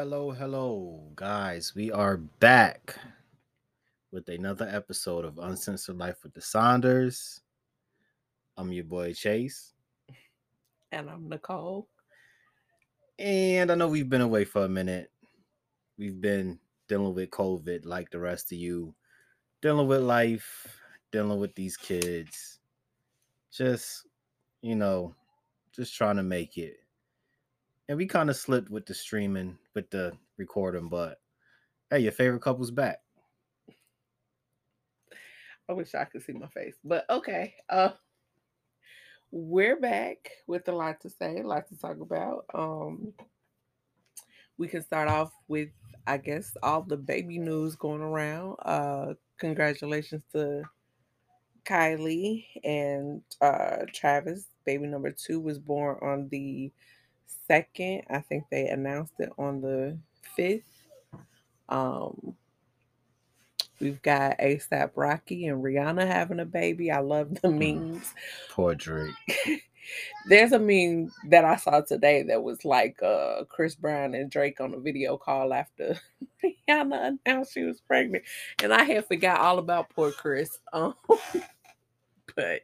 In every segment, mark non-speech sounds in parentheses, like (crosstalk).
hello, hello, guys. We are back with another episode of Uncensored Life with the Saunders. I'm your boy Chase, And I'm Nicole. and I know we've been away for a minute. We've been dealing with COVID like the rest of you, dealing with life, dealing with these kids. Just, you know, just trying to make it. And we kind of slipped with the streaming, with the recording, but hey, your favorite couple's back. I wish I could see my face, but okay. Uh, we're back with a lot to say, a lot to talk about. Um, we can start off with, I guess, all the baby news going around. Uh, congratulations to Kylie and uh, Travis. Baby number two was born on the second. I think they announced it on the fifth. Um, we've got ASAP Rocky and Rihanna having a baby. I love the Mm. memes. Poor Drake. (laughs) There's a meme that I saw today that was like uh Chris Brown and Drake on a video call after (laughs) Rihanna announced she was pregnant. And I had forgot all about poor Chris. (laughs) Um, but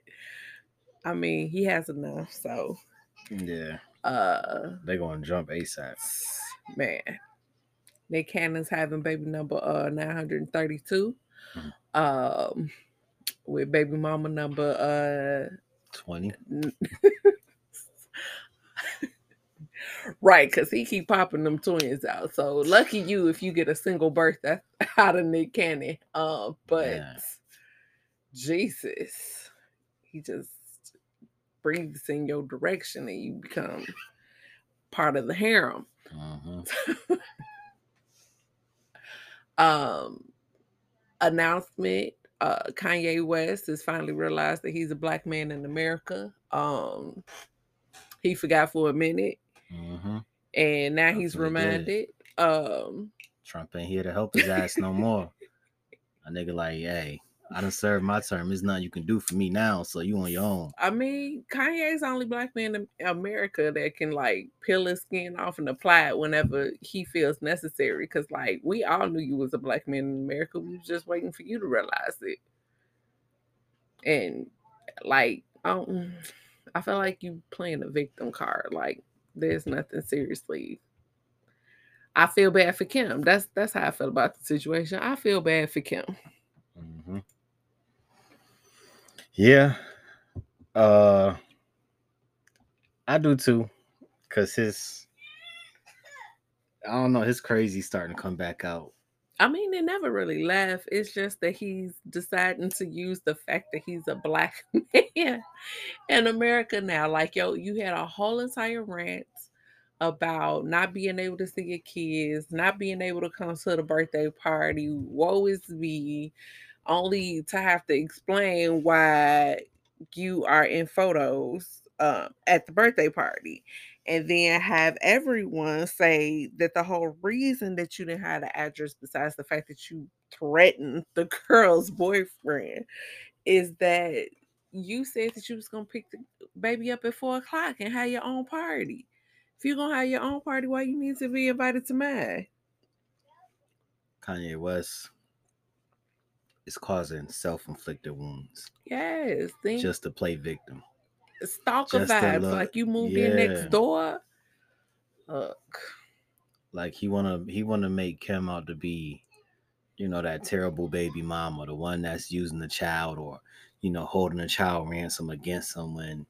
I mean he has enough, so Yeah, uh they're gonna jump ASAP. man. Nick Cannon's having baby number uh 932. Mhm. Um with baby mama number uh 20. (laughs) Right, because he keep popping them twins out. So lucky you if you get a single birth that's (laughs) out of Nick Cannon. Um, but Yeah. Jesus, he just breathes in your direction and you become part of the harem. hmm (laughs) Um, announcement. Uh, Kanye West has finally realized that he's a black man in America. Um, he forgot for a minute. hmm and now he's reminded. Um, Trump ain't here to help his ass no more. (laughs) A nigga like, hey, I done served my term. There's nothing you can do for me now, so you on your own. I mean, Kanye's the only black man in America that can like peel his skin off and apply it whenever he feels necessary. Cause like we all knew you was a black man in America. We was just waiting for you to realize it. And like, um, I feel like you playing a victim card. Like, there's nothing seriously. I feel bad for Kim. That's that's how I feel about the situation. I feel bad for Kim. hmm Yeah. Uh I do too. Cause his I don't know, his crazy starting to come back out. I mean, they never really left. It's just that he's deciding to use the fact that he's a black (laughs) man in America now. Like, yo, you had a whole entire rant about not being able to see your kids, not being able to come to the birthday party. Woe is me. Only to have to explain why you are in photos um, at the birthday party and then have everyone say that the whole reason that you didn't have the address, besides the fact that you threatened the (laughs) girl's boyfriend, is that you said that you was gonna pick the baby up at four o'clock and have your own party. If you're gonna have your own party, why you need to be invited to mine? Kanye West is causing self-inflicted wounds Yes, think just to play victim. stalker just vibes, like you moved in next door. Look, Like he wanna he wanna make Kim out to be, you know, that terrible baby mama, the one that's using the child or, you know, holding a child ransom against someone.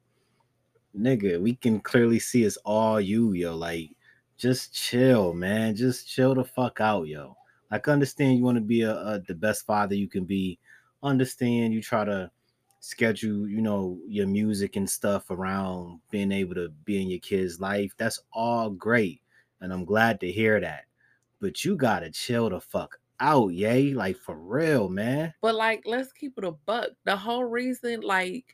Nigga, we can clearly see it's all you, yo. Like, just chill, man. Just chill the fuck out, yo. Like, understand you want to be a, a the best father you can be. Understand you try to schedule, you know, your music and stuff around being able to be in your kid's life. That's all great and I'm glad to hear that. But you gotta chill the fuck out, yay! Like for real, man. but like, let's keep it a buck. The whole reason, like,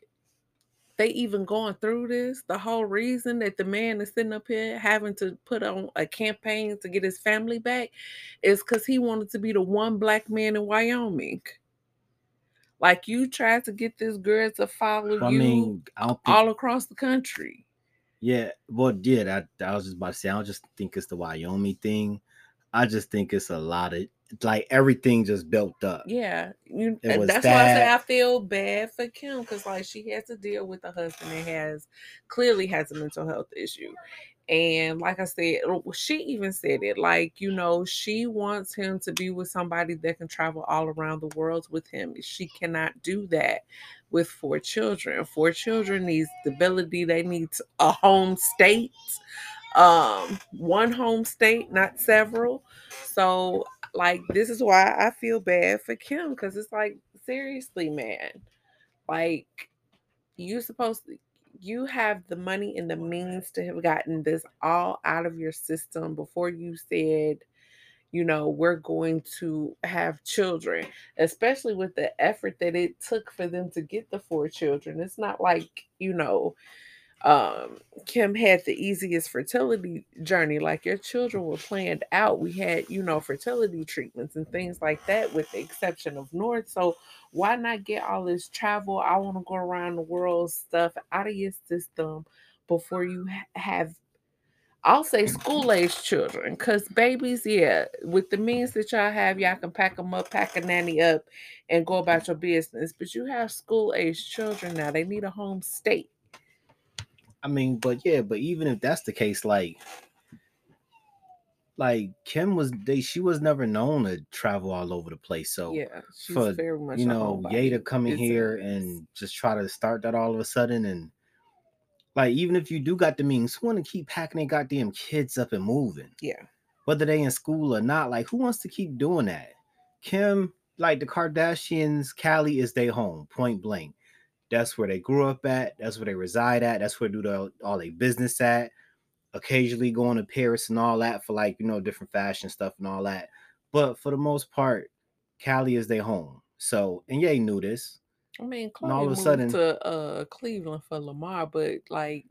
they even going through this, the whole reason that the man is sitting up here having to put on a campaign to get his family back is because he wanted to be the one black man in Wyoming. Like you tried to get this girl to follow I you mean, I think. all across the country. yeah, well, yeah, that I was just about to say. I don't just think it's the Wyoming thing. I just think it's a lot of like everything just built up. Yeah, you, that's why I say. I feel bad for Kim because like she has to deal with a husband that has clearly has a mental health issue, and like I said, oh, she even said it like you know she wants him to be with somebody that can travel all around the world with him. She cannot do that with four children. Four children need stability. They need a home state, um, one home state, not several. So like this is why I feel bad for Kim because it's like seriously, man, like you supposed to you have the money and the means to have gotten this all out of your system before you said you know we're going to have children especially with the effort that it took for them to get the four children. It's not like you know um kim had the easiest fertility journey like your children were planned out we had you know fertility treatments and things like that with the exception of north so why not get all this travel i want to go around the world stuff out of your system before you have I'll say school age children, because babies, yeah, with the means that y'all have, y'all can pack them up, pack a nanny up, and go about your business. But you have school age children now; they need a home state. I mean, but yeah, but even if that's the case, like, like Kim was, they she was never known to travel all over the place. So yeah, she's for, very much you know. Ye to come in a- here and just try to start that all of a sudden, and like even if you do got the means, who want to keep packing their goddamn kids up and moving? yeah, whether they in school or not. Like, who wants to keep doing that? Kim, like the Kardashians, Cali is their home, point blank. That's where they grew up at. That's where they reside at. That's where they do the, all their business at. Occasionally going to Paris and all that for like, you know, different fashion stuff and all that. But for the most part, Cali is their home. So, and Ye knew this. I mean, And all of a sudden- to uh Cleveland for Lamar, but like,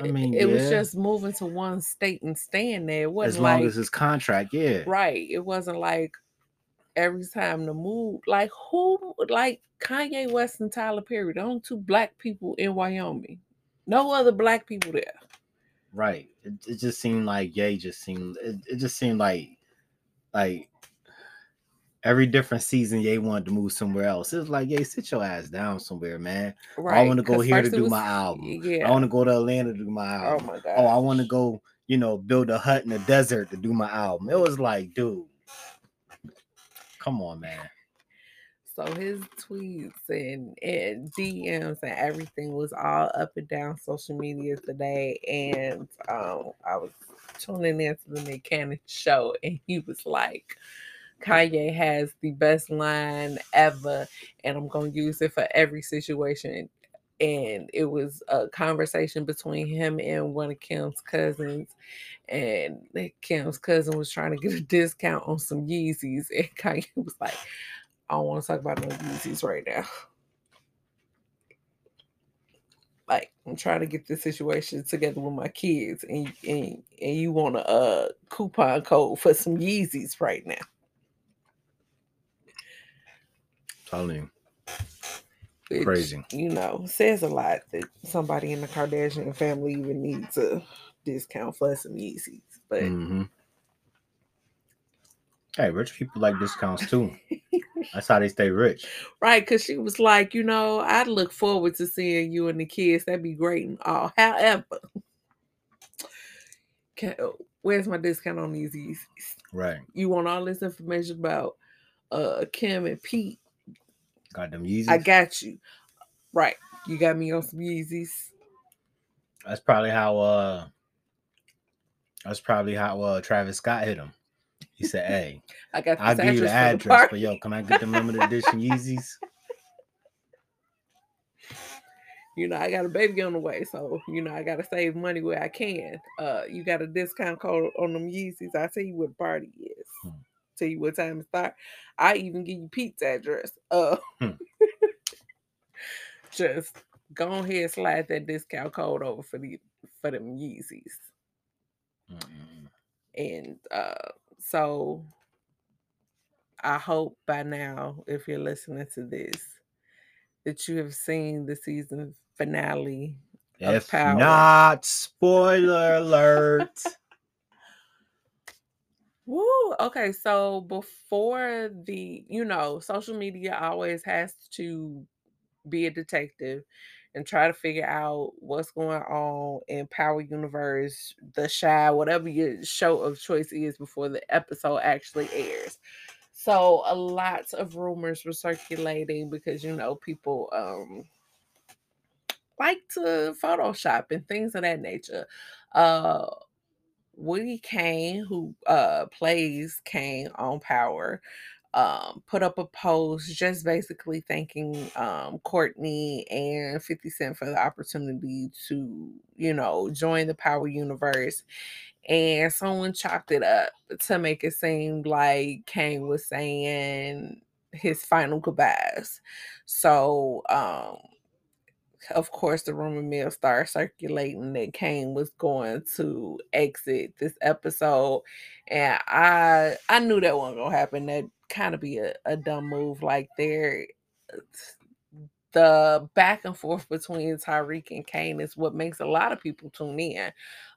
I it- mean, it, was yeah. just moving to one state and staying there. It wasn't As long like as his contract, yeah. Right. It wasn't like every time to move. Like who like Kanye West and Tyler Perry, the only two black people in Wyoming. No other black people there. Right. It, it just seemed like Ye just seemed it, it just seemed like like every different season Ye wanted to move somewhere else. It was like, Ye, sit your ass down somewhere, man. Right. I wanna go here to do was- my album. Yeah. I want to go to Atlanta to do my oh album. oh my god. Oh, I want to go, you know, build a hut in the desert to do my album. It was like, dude, come on, man. So his tweets and, and DMs and everything was all up and down social media today. And um, I was tuning into the Nick Cannon show, and he was like, Kanye has the best line ever, and I'm going to use it for every situation. And it was a conversation between him and one of Kim's cousins. And Kim's cousin was trying to get a discount on some Yeezys. And (laughs) Kanye was like, I don't want to talk about no Yeezys right now. Like I'm trying to get this situation together with my kids, and and, and you want a uh, coupon code for some Yeezys right now. Telling which, Crazy. You know, says a lot that somebody in the Kardashian family even needs a discount for some Yeezys. But Mhm. Hey, rich people like discounts too. That's how they stay rich. (laughs) right, because she was like, you know, I'd look forward to seeing you and the kids. That'd be great and all. However, can, where's my discount on these Yeezys? Right. You want all this information about uh Kim and Pete? Got them Yeezys. I got you. Right. You got me on some Yeezys. That's probably how uh that's probably how uh Travis Scott hit him. He said, Hey, (laughs) I got I'll give you the address party. but yo, can I get the limited edition Yeezys? (laughs) you know, I got a baby on the way, so you know I gotta save money where I can. Uh, you got a discount code on them Yeezys. I tell you what party is. Hmm. Tell you what time to start. I even give you Pete's address. Uh, Hmm. (laughs) just go ahead, slide that discount code over for the for them Yeezys. Mm-mm. And uh, so I hope by now, if you're listening to this, that you have seen the season finale of If Power. not, spoiler alert. (laughs) Woo! Okay, so before the you know, social media always has to be a detective and try to figure out what's going on in Power Universe, The Chi, whatever your show of choice is before the episode actually airs. So a lot of rumors were circulating because you know people um like to Photoshop and things of that nature. Uh Woody Kane, who uh plays Cane on Power, um, put up a post just basically thanking um, Courtney and 50 Cent for the opportunity to, you know, join the Power Universe. And someone chopped it up to make it seem like Cane was saying his final goodbyes. So, um, of course, the rumor mill started circulating that Cane was going to exit this episode, and I I knew that wasn't gonna happen. That kind of be a, a dumb move. Like there, the back and forth between Tariq and Cane is what makes a lot of people tune in.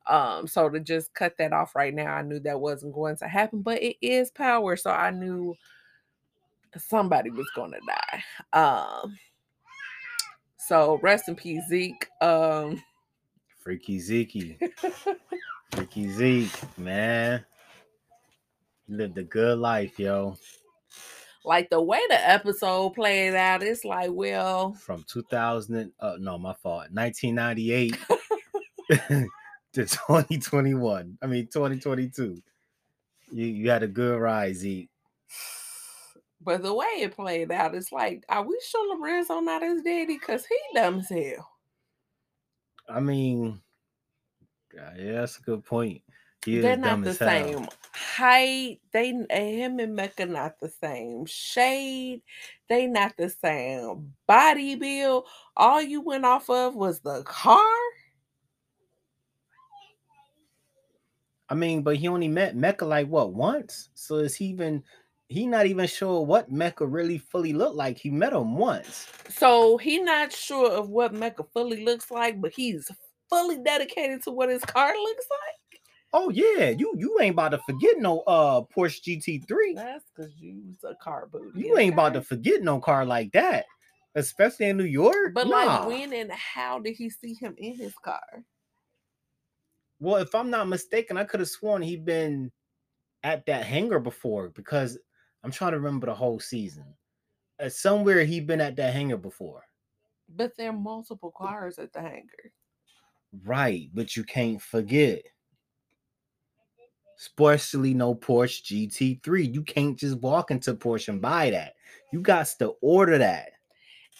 Um, so to just cut that off right now, I knew that wasn't going to happen, but it is power, so I knew somebody was gonna die. Um so rest in peace, Zeke. Um, Freaky Zeke. (laughs) Freaky Zeke, man. Lived a good life, yo. Like the way the episode played out, it's like, well, from 2000, uh, no, my fault, 1998 (laughs) (laughs) to 2021. I mean, 2022. You you had a good ride, Zeke. But the way it played out, it's like, are we sure Lorenzo not his daddy? Because he dumb as hell. I mean, yeah, that's a good point. He They're not the same height. They him and Mecca not the same shade. They not the same body build. All you went off of was the car. I mean, but he only met Mecca like what once. So is he even he not even sure what Mecca really fully looked like. He met him once. So he not sure of what Mecca fully looks like, but he's fully dedicated to what his car looks like. Oh yeah, you you ain't about to forget no uh Porsche GT3. That's because you was a car booty. You ain't about to forget no car like that, especially in New York. But nah. like when and how did he see him in his car? Well, if I'm not mistaken, I could have sworn he'd been at that hangar before because I'm trying to remember the whole season. Uh, somewhere he been at that hangar before. But there are multiple cars at the hangar. Right, but you can't forget. Especially no Porsche GT3. You can't just walk into Porsche and buy that. You got to order that.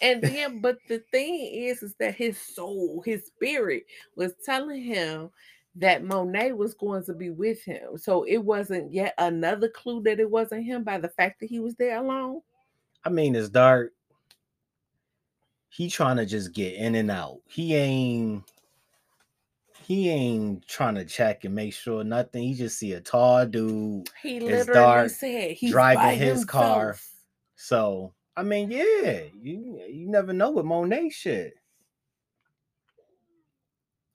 And (laughs) then, but the thing is, is that his soul, his spirit was telling him that Monet was going to be with him. So it wasn't yet another clue that it wasn't him by the fact that he was there alone. I mean, it's dark. He trying to just get in and out. He ain't he ain't trying to check and make sure nothing. He just see a tall dude. He literally dark, said he's driving his himself. car. So I mean, yeah, you you never know with Monet shit.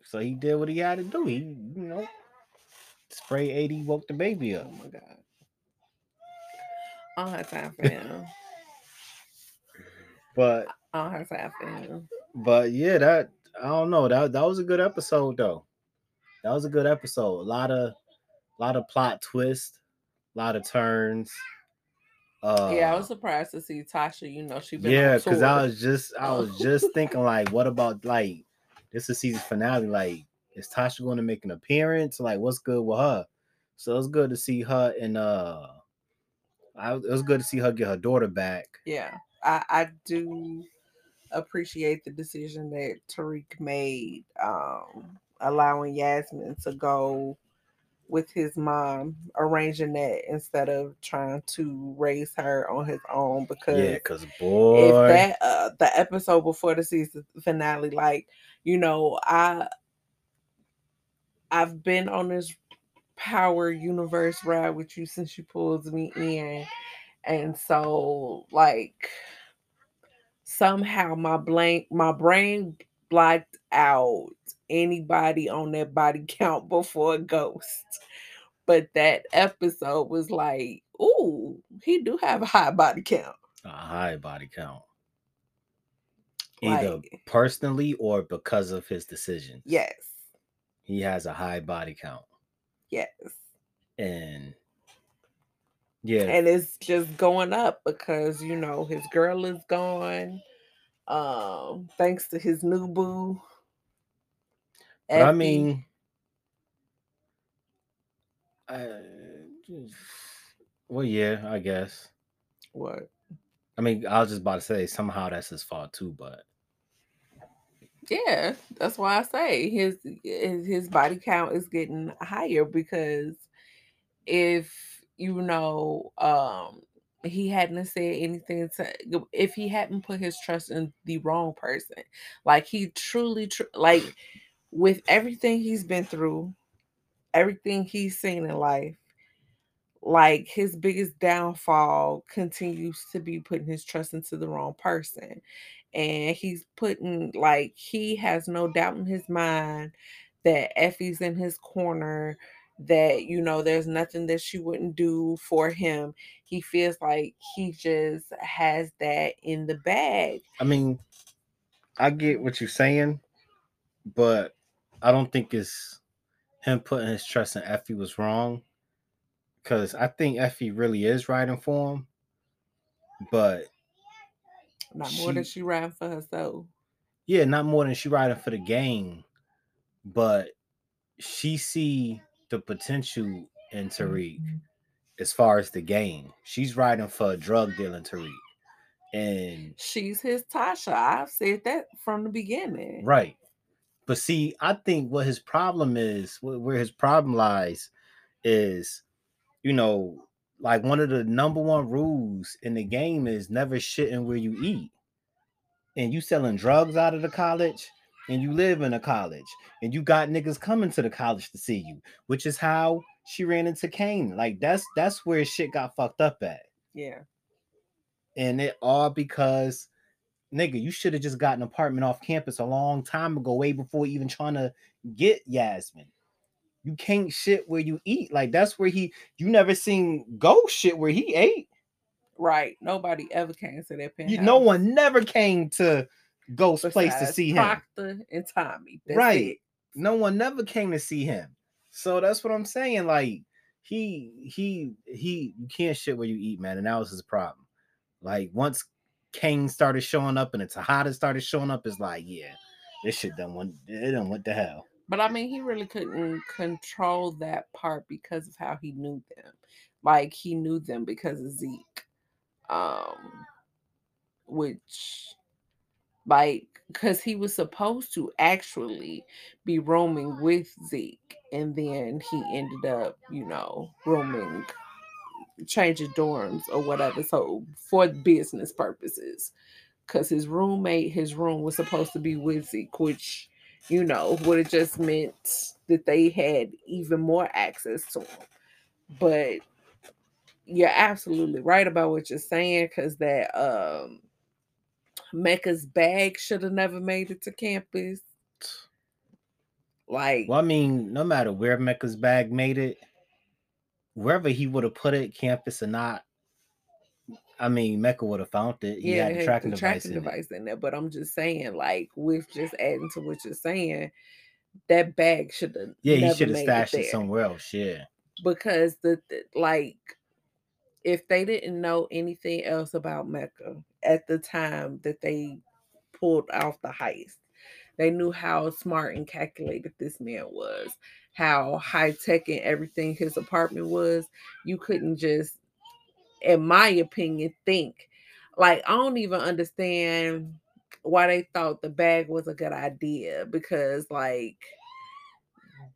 So he did what he had to do. He, you know, spray 80, woke the baby up. Oh my god. I don't have time for him. (laughs) but I don't have time for him. But yeah, that I don't know. That that was a good episode though. That was a good episode. A lot of a lot of plot twists, a lot of turns. Uh, yeah, I was surprised to see Tasha. You know, she yeah, because I was just I was just thinking like, what about like this is season finale. Like, is Tasha going to make an appearance? Like, what's good with her? So it's good to see her and uh I, it was good to see her get her daughter back. Yeah, I, I do appreciate the decision that Tariq made, um, allowing Yasmin to go with his mom, arranging that instead of trying to raise her on his own. Because yeah, because boy, if that uh, the episode before the season finale, like you know, I I've been on this power universe ride with you since you pulled me in. And so like somehow my blank my brain blacked out anybody on that body count (laughs) before a ghost. But that episode was like, ooh, he do have a high body count. A high body count. Either Like, personally or because of his decisions. yes, He has a high body count. yes. And yeah, and it's just going up because you know his girl is gone um thanks to his new boo but I mean, uh, well, yeah, I guess. what I mean, I was just about to say somehow that's his fault too, but yeah that's why i say his his his body count is getting higher because if you know um he hadn't said anything to if he hadn't put his trust in the wrong person like he truly tr- like with everything he's been through everything he's seen in life like his biggest downfall continues to be putting his trust into the wrong person. And he's putting like he has no doubt in his mind that effie's in his corner that you know there's nothing that she wouldn't do for him. He feels like he just has that in the bag. I mean, I get what you're saying, but I don't think it's him putting his trust in Effie was wrong. Because I think Effie really is riding for him. But not more than She- riding for herself yeah, not more than she riding for the game. But she see the potential in Tariq mm-hmm. as far as the game. She's riding for a drug dealing Tariq. And she's his tasha i've said that from the beginning Right. But see, I think what his problem is, where his problem lies, is, you know, like one of the number one rules in the game is never shitting where you eat. And you selling drugs out of the college, and you live in a college, and you got niggas coming to the college to see you, which is how she ran into Cane. Like that's that's where shit got fucked up at. yeah And it all because nigga, you should have just got an apartment off campus a long time ago, way before even trying to get Yasmin. You can't shit where you eat. Like that's where he you never seen go shit where he ate. Right. Nobody ever came to that penthouse. You, no one never came to Ghost place to besides see him. Proctor and Tommy. That's Right. it. No one never came to see him. So that's what I'm saying. Like he he he you can't shit where you eat, man. And that was his problem. Like once Cane started showing up and Tejada started showing up, it's like, yeah, this shit done went it done what the hell. But I mean, he really couldn't control that part because of how he knew them. Like he knew them because of Zeke. Um which like because he was supposed to actually be roaming with Zeke and then he ended up, you know, roaming changing dorms or whatever. So for business purposes. Cause his roommate, his room was supposed to be with Zeke, which you know, would have just meant that they had even more access to him. But you're absolutely right about what you're saying, because that um Mecca's bag should have never made it to campus. Like, Well, I mean, no matter where Mecca's bag made it, wherever he would have put it, campus or not, I mean, Mecca would have found it. He yeah, had had tracking the device. tracking in device in there. But I'm just saying, like, with just adding to what you're saying, that bag should have Yeah, he should have stashed it it somewhere else. Yeah. because the, the like if they didn't know anything else about Mecca at the time that they pulled off the heist, they knew how smart and calculated this man was, how high tech and everything his apartment was. You couldn't just, in my opinion, think like I don't even understand why they thought the bag was a good idea because like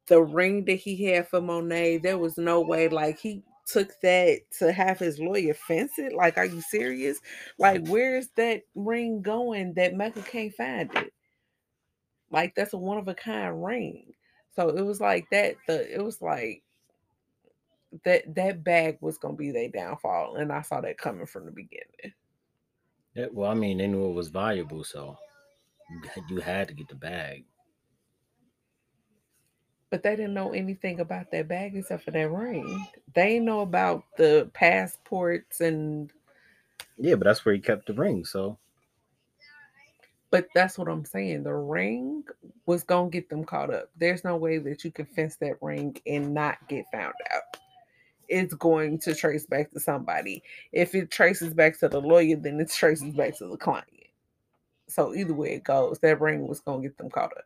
the ring that he had for Monet, there was no way like he took that to have his lawyer fence it. Like, are you serious? Like, where's that ring going that Mecca can't find it? Like, that's a one of a kind ring. So it was like that. The it was like that that bag was gonna be their downfall, and I saw that coming from the beginning. Yeah, Well, I mean, they knew it was valuable, so you (laughs) had- you had to get the bag. But they didn't know anything about that bag except for that ring. They know about the passports and Yeah, but that's where he kept the ring. So but that's what I'm saying. The ring was gonna get them caught up. There's no way that you can fence that ring and not get found out. It's going to trace back to somebody. If it traces back to the lawyer, then it traces back to the client. So either way it goes, that ring was gonna get them caught up.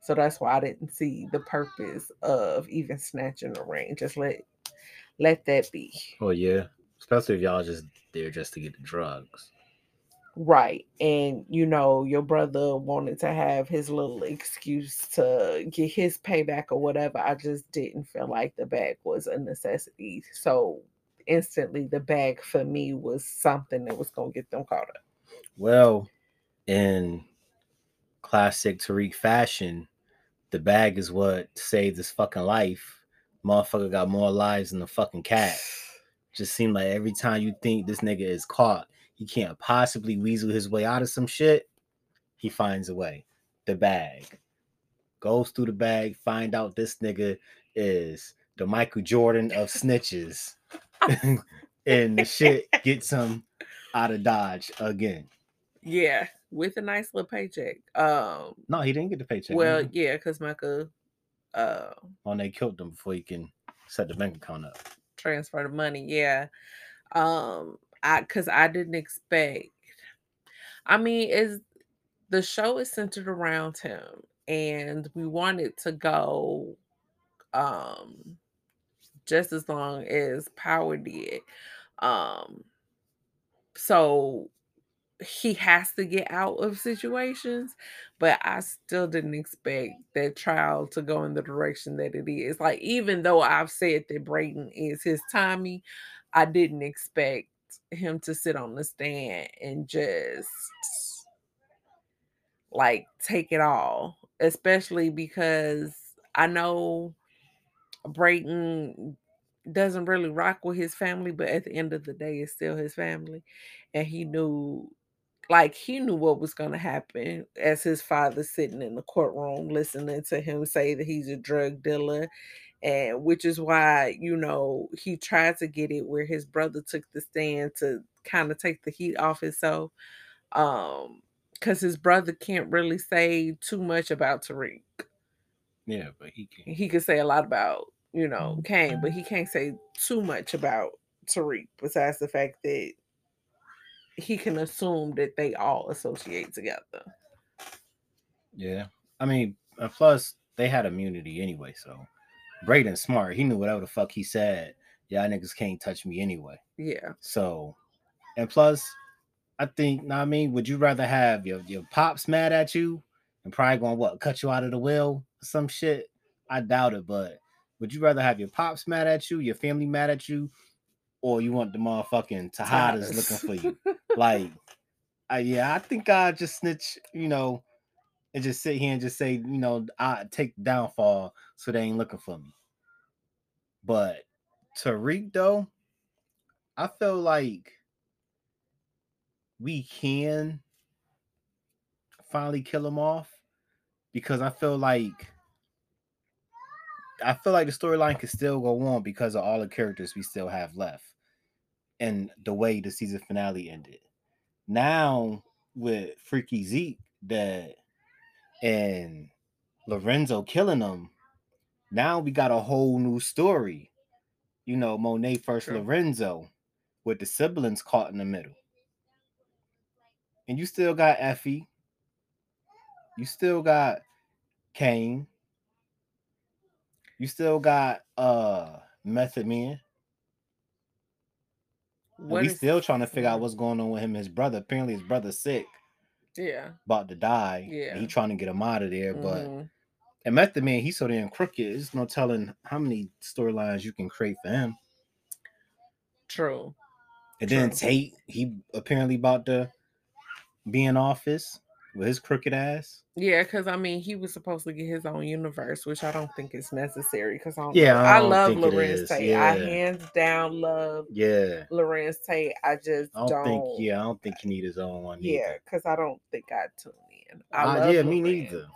So that's why I didn't see the purpose of even snatching the ring. Just let let that be. well yeah. Especially if y'all just there just to get the drugs. Right. And you know, your brother wanted to have his little excuse to get his payback or whatever. I just didn't feel like the bag was a necessity. So instantly the bag for me was something that was gonna get them caught up. Well, in classic Tariq fashion, the bag is what saved his fucking life. Motherfucker got more lives than the fucking cat. (sighs) Just seemed like every time you think this nigga is caught, he can't possibly weasel his way out of some shit, he finds a way. The bag. Goes through the bag, find out this nigga is the Michael Jordan of snitches. (laughs) and the shit gets him out of Dodge again. Yeah, with a nice little paycheck. Um No, he didn't get the paycheck. well, yeah, because Michael uh when they killed him before he can set the bank account up. transfer the money. Yeah. Um I cuz I didn't expect I mean, is the show is centered around him and we wanted to go um just as long as Power did. Um so he has to get out of situations, but I still didn't expect that trial to go in the direction that it is. Like, even though I've said that Brayden is his Tommy, I didn't expect him to sit on the stand and just like take it all, especially because I know Brayden doesn't really rock with his family, but at the end of the day, it's still his family. And he knew, like, he knew what was going to happen as his father sitting in the courtroom listening to him say that he's a drug dealer. And which is why, you know, he tried to get it where his brother took the stand to kind of take the heat off himself. Um, because his brother can't really say too much about Tariq Yeah, but he can. he could say a lot about you know Mm-hmm. Cane, but he can't say too much about Tariq. Besides the fact that he can assume that they all associate together. Yeah. I mean, plus they had immunity anyway, so Brayden's smart. He knew whatever the fuck he said. Y'all niggas can't touch me anyway. Yeah, So, and plus, I think, know I mean, would you rather have your your pops mad at you and probably going what cut you out of the will or some shit? I doubt it, but would you rather have your pops mad at you, your family mad at you, or you want the motherfucking Tejadas looking for you? like, I, yeah, I think I just snitch, you know, and just sit here and just say, you know, I take downfall so they ain't looking for me. But Tariq though, I feel like we can finally kill him off because I feel like I feel like the storyline can still go on because of all the characters we still have left and the way the season finale ended. Now with Freaky Zeke dead and Lorenzo killing him, now we got a whole new story. You know, Monet first True. Lorenzo with the siblings caught in the middle. And you still got Effie. You still got Cane. You still got uh Method Man. We is- still trying to figure out what's going on with him and his brother. Apparently his brother's sick, Yeah, about to die. Yeah. he trying to get him out of there. But mhm. And Method Man, he's so damn crooked. There's no telling how many storylines you can create for him. true. And then True. Tate, he apparently about to be in office with his crooked ass. Yeah, because I mean, he was supposed to get his own universe, which I don't think is necessary. Because I, Yeah, I I love Larenz Tate. I hands down love Yeah. Larenz Tate. I just I don't, don't. think yeah, I don't think he need his own one. Yeah, because I don't think I'd tune in. I Uh, love yeah, me neither.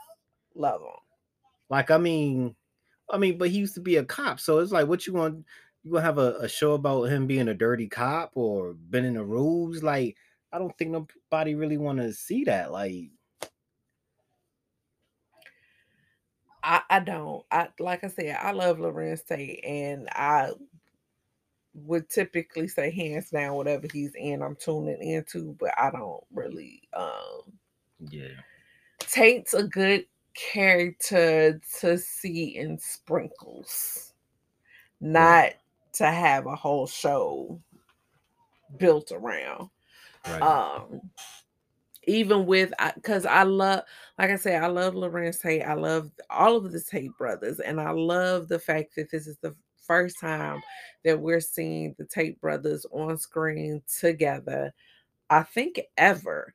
Love him. Like, I mean, I mean, but he used to be a cop, so it's like, what you want? You gonna have a, a show about him being a dirty cop or bending the rules? Like, I don't think nobody really want to see that. Like, I, I don't. I like I said, I love Larenz Tate, and I would typically say hands down whatever he's in, I'm tuning into, but I don't really um yeah. Tate's a good character to see in sprinkles, not to have a whole show built around. Right. Um even with because I, love like I say, I love Larenz Tate. I love all of the Tate brothers, and I love the fact that this is the first time that we're seeing the Tate brothers on screen together. I think ever.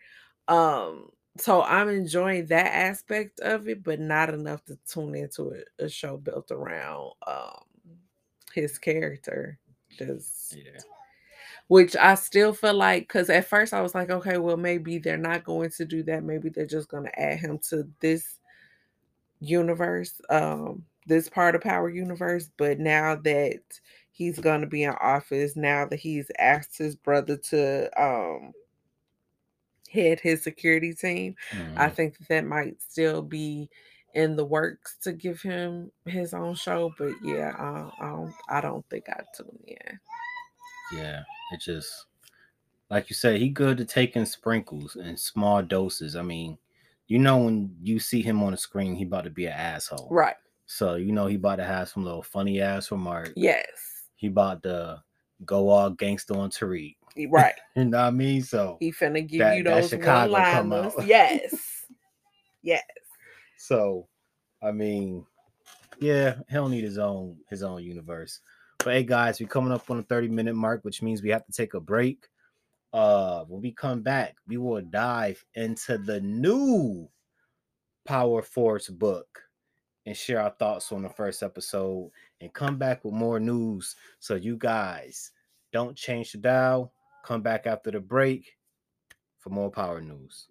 Um, so I'm enjoying that aspect of it, but not enough to tune into a, a show built around um his character. Just yeah which I still feel like because at first I was like, okay, well, maybe they're not going to do that. Maybe they're just going to add him to this universe, um, this part of Power Universe. But now that he's going to be in office, now that he's asked his brother to um, head his security team, mm-hmm. I think that, that might still be in the works to give him his own show. But yeah, I, I don't, I don't think I tune in. Yeah, it just like you said, he good to taking sprinkles in small doses. I mean, you know when you see him on the screen, he about to be an asshole. Right. So you know he about to have some little funny ass remark. Yes. He about to go all gangster on Tariq. Right. (laughs) you know what I mean? So he finna give that, you those one liners. Yes. (laughs) yes. So, I mean, yeah, he'll need his own his own universe. But hey, guys, we're coming up on the 30 minute mark, which means we have to take a break. Uh, when we come back, we will dive into the new Power Force book and share our thoughts on the first episode and come back with more news. So, you guys don't change the dial. Come back after the break for more power news.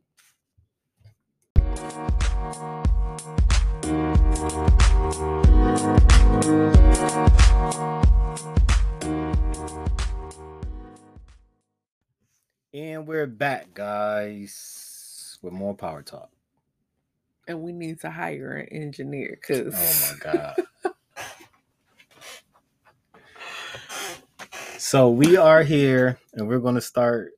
And we're back, guys, with more power talk. And we need to hire an engineer because oh my god. (laughs) so we are here and we're gonna start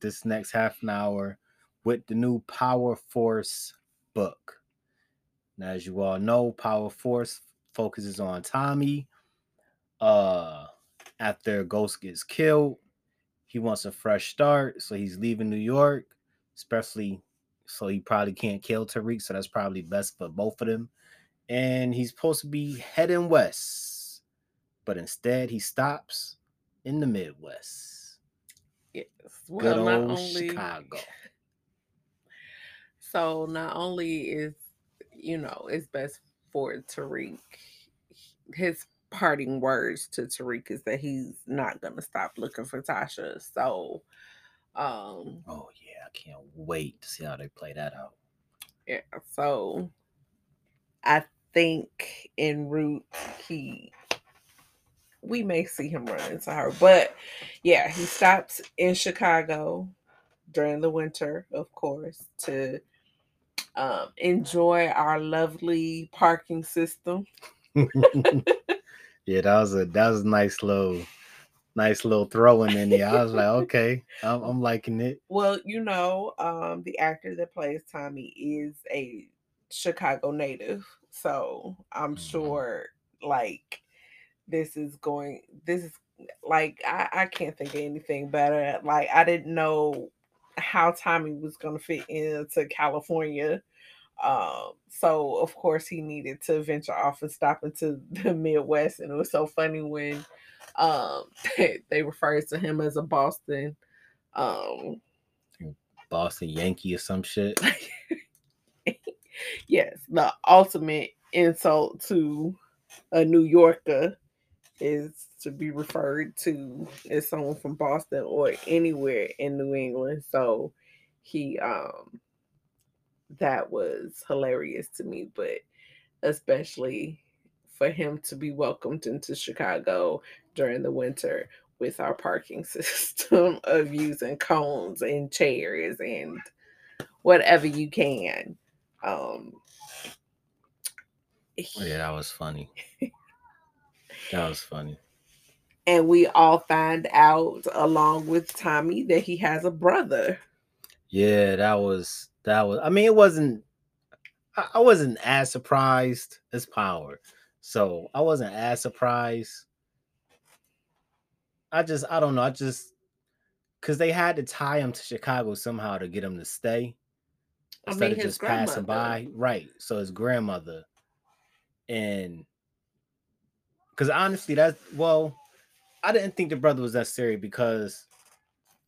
this next half an hour with the new Power Force book. Now, as you all know, Power Force focuses on Tommy. Uh after Ghost gets killed he wants a fresh start, so he's leaving New York, especially so he probably can't kill Tariq, so that's probably best for both of them. And he's supposed to be heading west, but instead he stops in the Midwest. Yes, well, Good not only Chicago. (laughs) So not only is you know it's best for Tariq, his parting words to Tariq is that he's not gonna stop looking for Tasha. So um Oh yeah, I can't wait to see how they play that out. Yeah, so I think en route he we may see him run into her. But yeah, he stops in Chicago during the winter, of course, to um, enjoy our lovely parking system. (laughs) Yeah, that was a that was a nice little nice little throwing in there. I was like, (laughs) okay, I'm, I'm liking it. Well, you know, um, the actor that plays Tommy is a Chicago native, so I'm mm-hmm. sure like this is going. This is like I, I can't think of anything better. Like I didn't know how Tommy was gonna fit into California um, so of course he needed to venture off and stop into (laughs) the Midwest. And it was so funny when um (laughs) they, they referred to him as a Boston um Boston Yankee or some shit. (laughs) yes, the ultimate insult to a New Yorker is to be referred to as someone from Boston or anywhere in New England. So he um that was hilarious to me, but especially for him to be welcomed into Chicago during the winter with our parking (laughs) system of using cones and chairs and whatever you can. Um, Oh, yeah, that was funny. that was funny. And we all find out along with Tommy that he has a brother. Yeah, that was that was. I mean, it wasn't. I, I wasn't as surprised as Power, so I wasn't as surprised. I just, I don't know. I just because they had to tie him to Chicago somehow to get him to stay I instead mean, of his just passing by. Right. So his grandmother, and because honestly, that's well, I didn't think the brother was necessary because,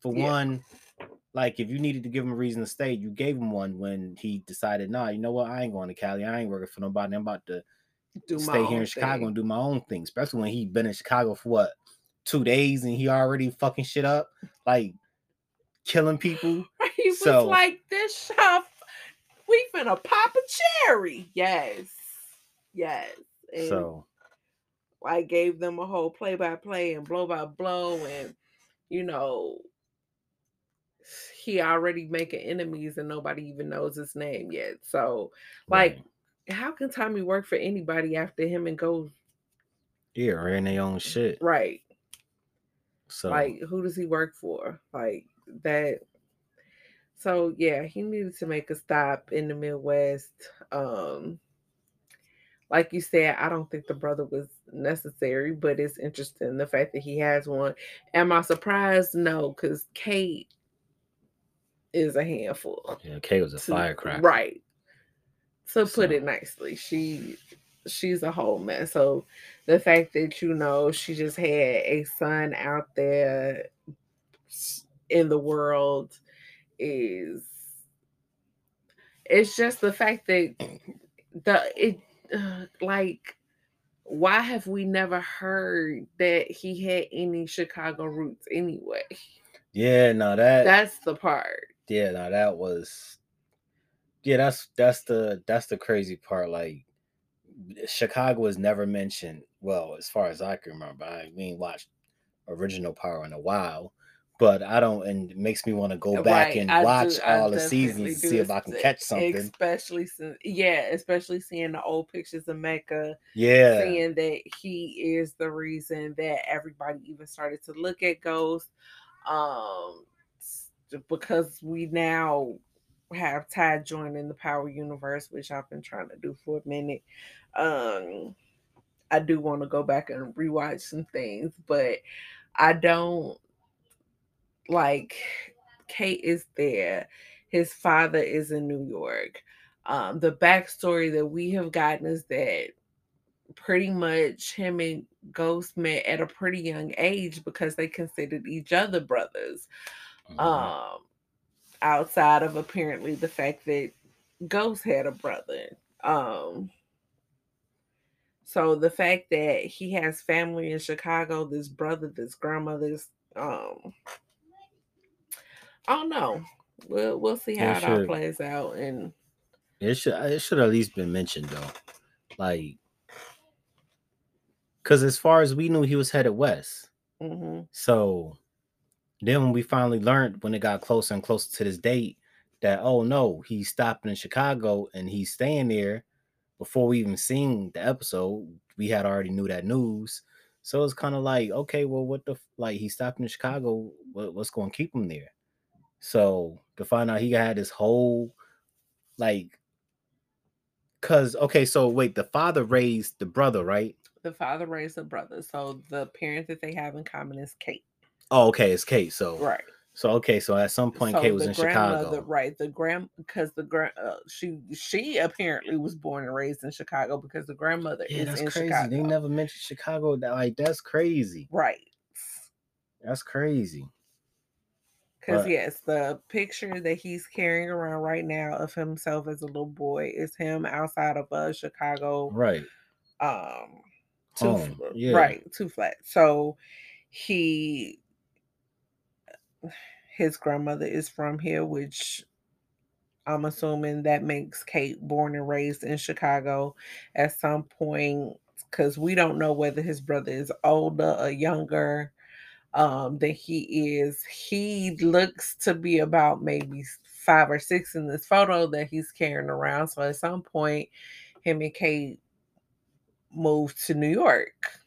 for Yeah. one, like if you needed to give him a reason to stay, you gave him one when he decided, nah, you know what, I ain't going to Cali, I ain't working for nobody, I'm about to Do my stay here in Chicago thing. and do my own thing. Especially when he been in Chicago for what two days and he already fucking shit up, like killing people. (laughs) He was So- like, "This shop, we finna pop a cherry." Yes, yes. And So I gave them a whole play by play and blow by blow, and you know, he already making enemies and nobody even knows his name yet. So, like, right. how can Tommy work for anybody after him and go yeah, or in their own shit. right? So Like, who does he work for? Like that. So yeah, he needed to make a stop in the Midwest. Um, like you said, I don't think the brother was necessary, but it's interesting the fact that he has one. Am I surprised? No, because Kate is a handful. yeah, Kay was a to- firecracker. Right. To put it nicely, she she's a whole mess. So the fact that you know she just had a son out there in the world is it's just the fact that the it uh, like why have we never heard that he had any Chicago roots anyway? Yeah, no, that That's the part. yeah, no, that was yeah, that's that's the that's the crazy part. Like Chicago was never mentioned. Well, as far as I can remember, I we ain't watched original Power in a while, but I don't, and it makes me want to go back Right, and I watch do- I all the seasons to see if I can catch something. Especially since, yeah, especially seeing the old pictures of Mecca, Yeah, seeing that he is the reason that everybody even started to look at Ghost. Um, because we now have Ty joining the Power Universe, which I've been trying to do for a minute. Um, I do want to go back and rewatch some things, but I don't like Kate is there. His father is in New York. Um, the backstory that we have gotten is that pretty much him and Ghost met at a pretty young age because they considered each other brothers. Mhm. Um, outside of apparently the fact that Ghost had a brother. Um, so the fact that he has family in Chicago, this brother, this grandmother's, um, I don't know. We'll we'll see how Yeah, it all plays out. And it should it should at least been mentioned though, like because as far as we knew, he was headed west. mhm, So then when we finally learned when it got closer and closer to this date that oh no, he's stopping in Chicago and he's staying there before we even seen the episode, we had already knew that news. So it's kind of like, okay, well, what the like he's stopping in Chicago, what, what's going to keep him there? So to find out he had this whole like cuz okay, so wait, the father raised the brother, right? the father raised a brother, so the parent that they have in common is Kate. Oh, okay, it's Kate. So Right. So okay, so at some point Kate was in Chicago. right? The grand because the grand uh, she she apparently was born and raised in Chicago because the grandmother Yeah, is that's in crazy. Chicago. They never mentioned Chicago. That like that's crazy. right. That's crazy. Because yes, the picture that he's carrying around right now of himself as a little boy is him outside of a Chicago Right. um two yeah. right two flat. So he his grandmother is from here, which I'm assuming that makes Kate born and raised in Chicago. At some point, because we don't know whether his brother is older or younger um, than he is. He looks to be about maybe five or six in this photo that he's carrying around. So at some point, him and Kate moved to New York.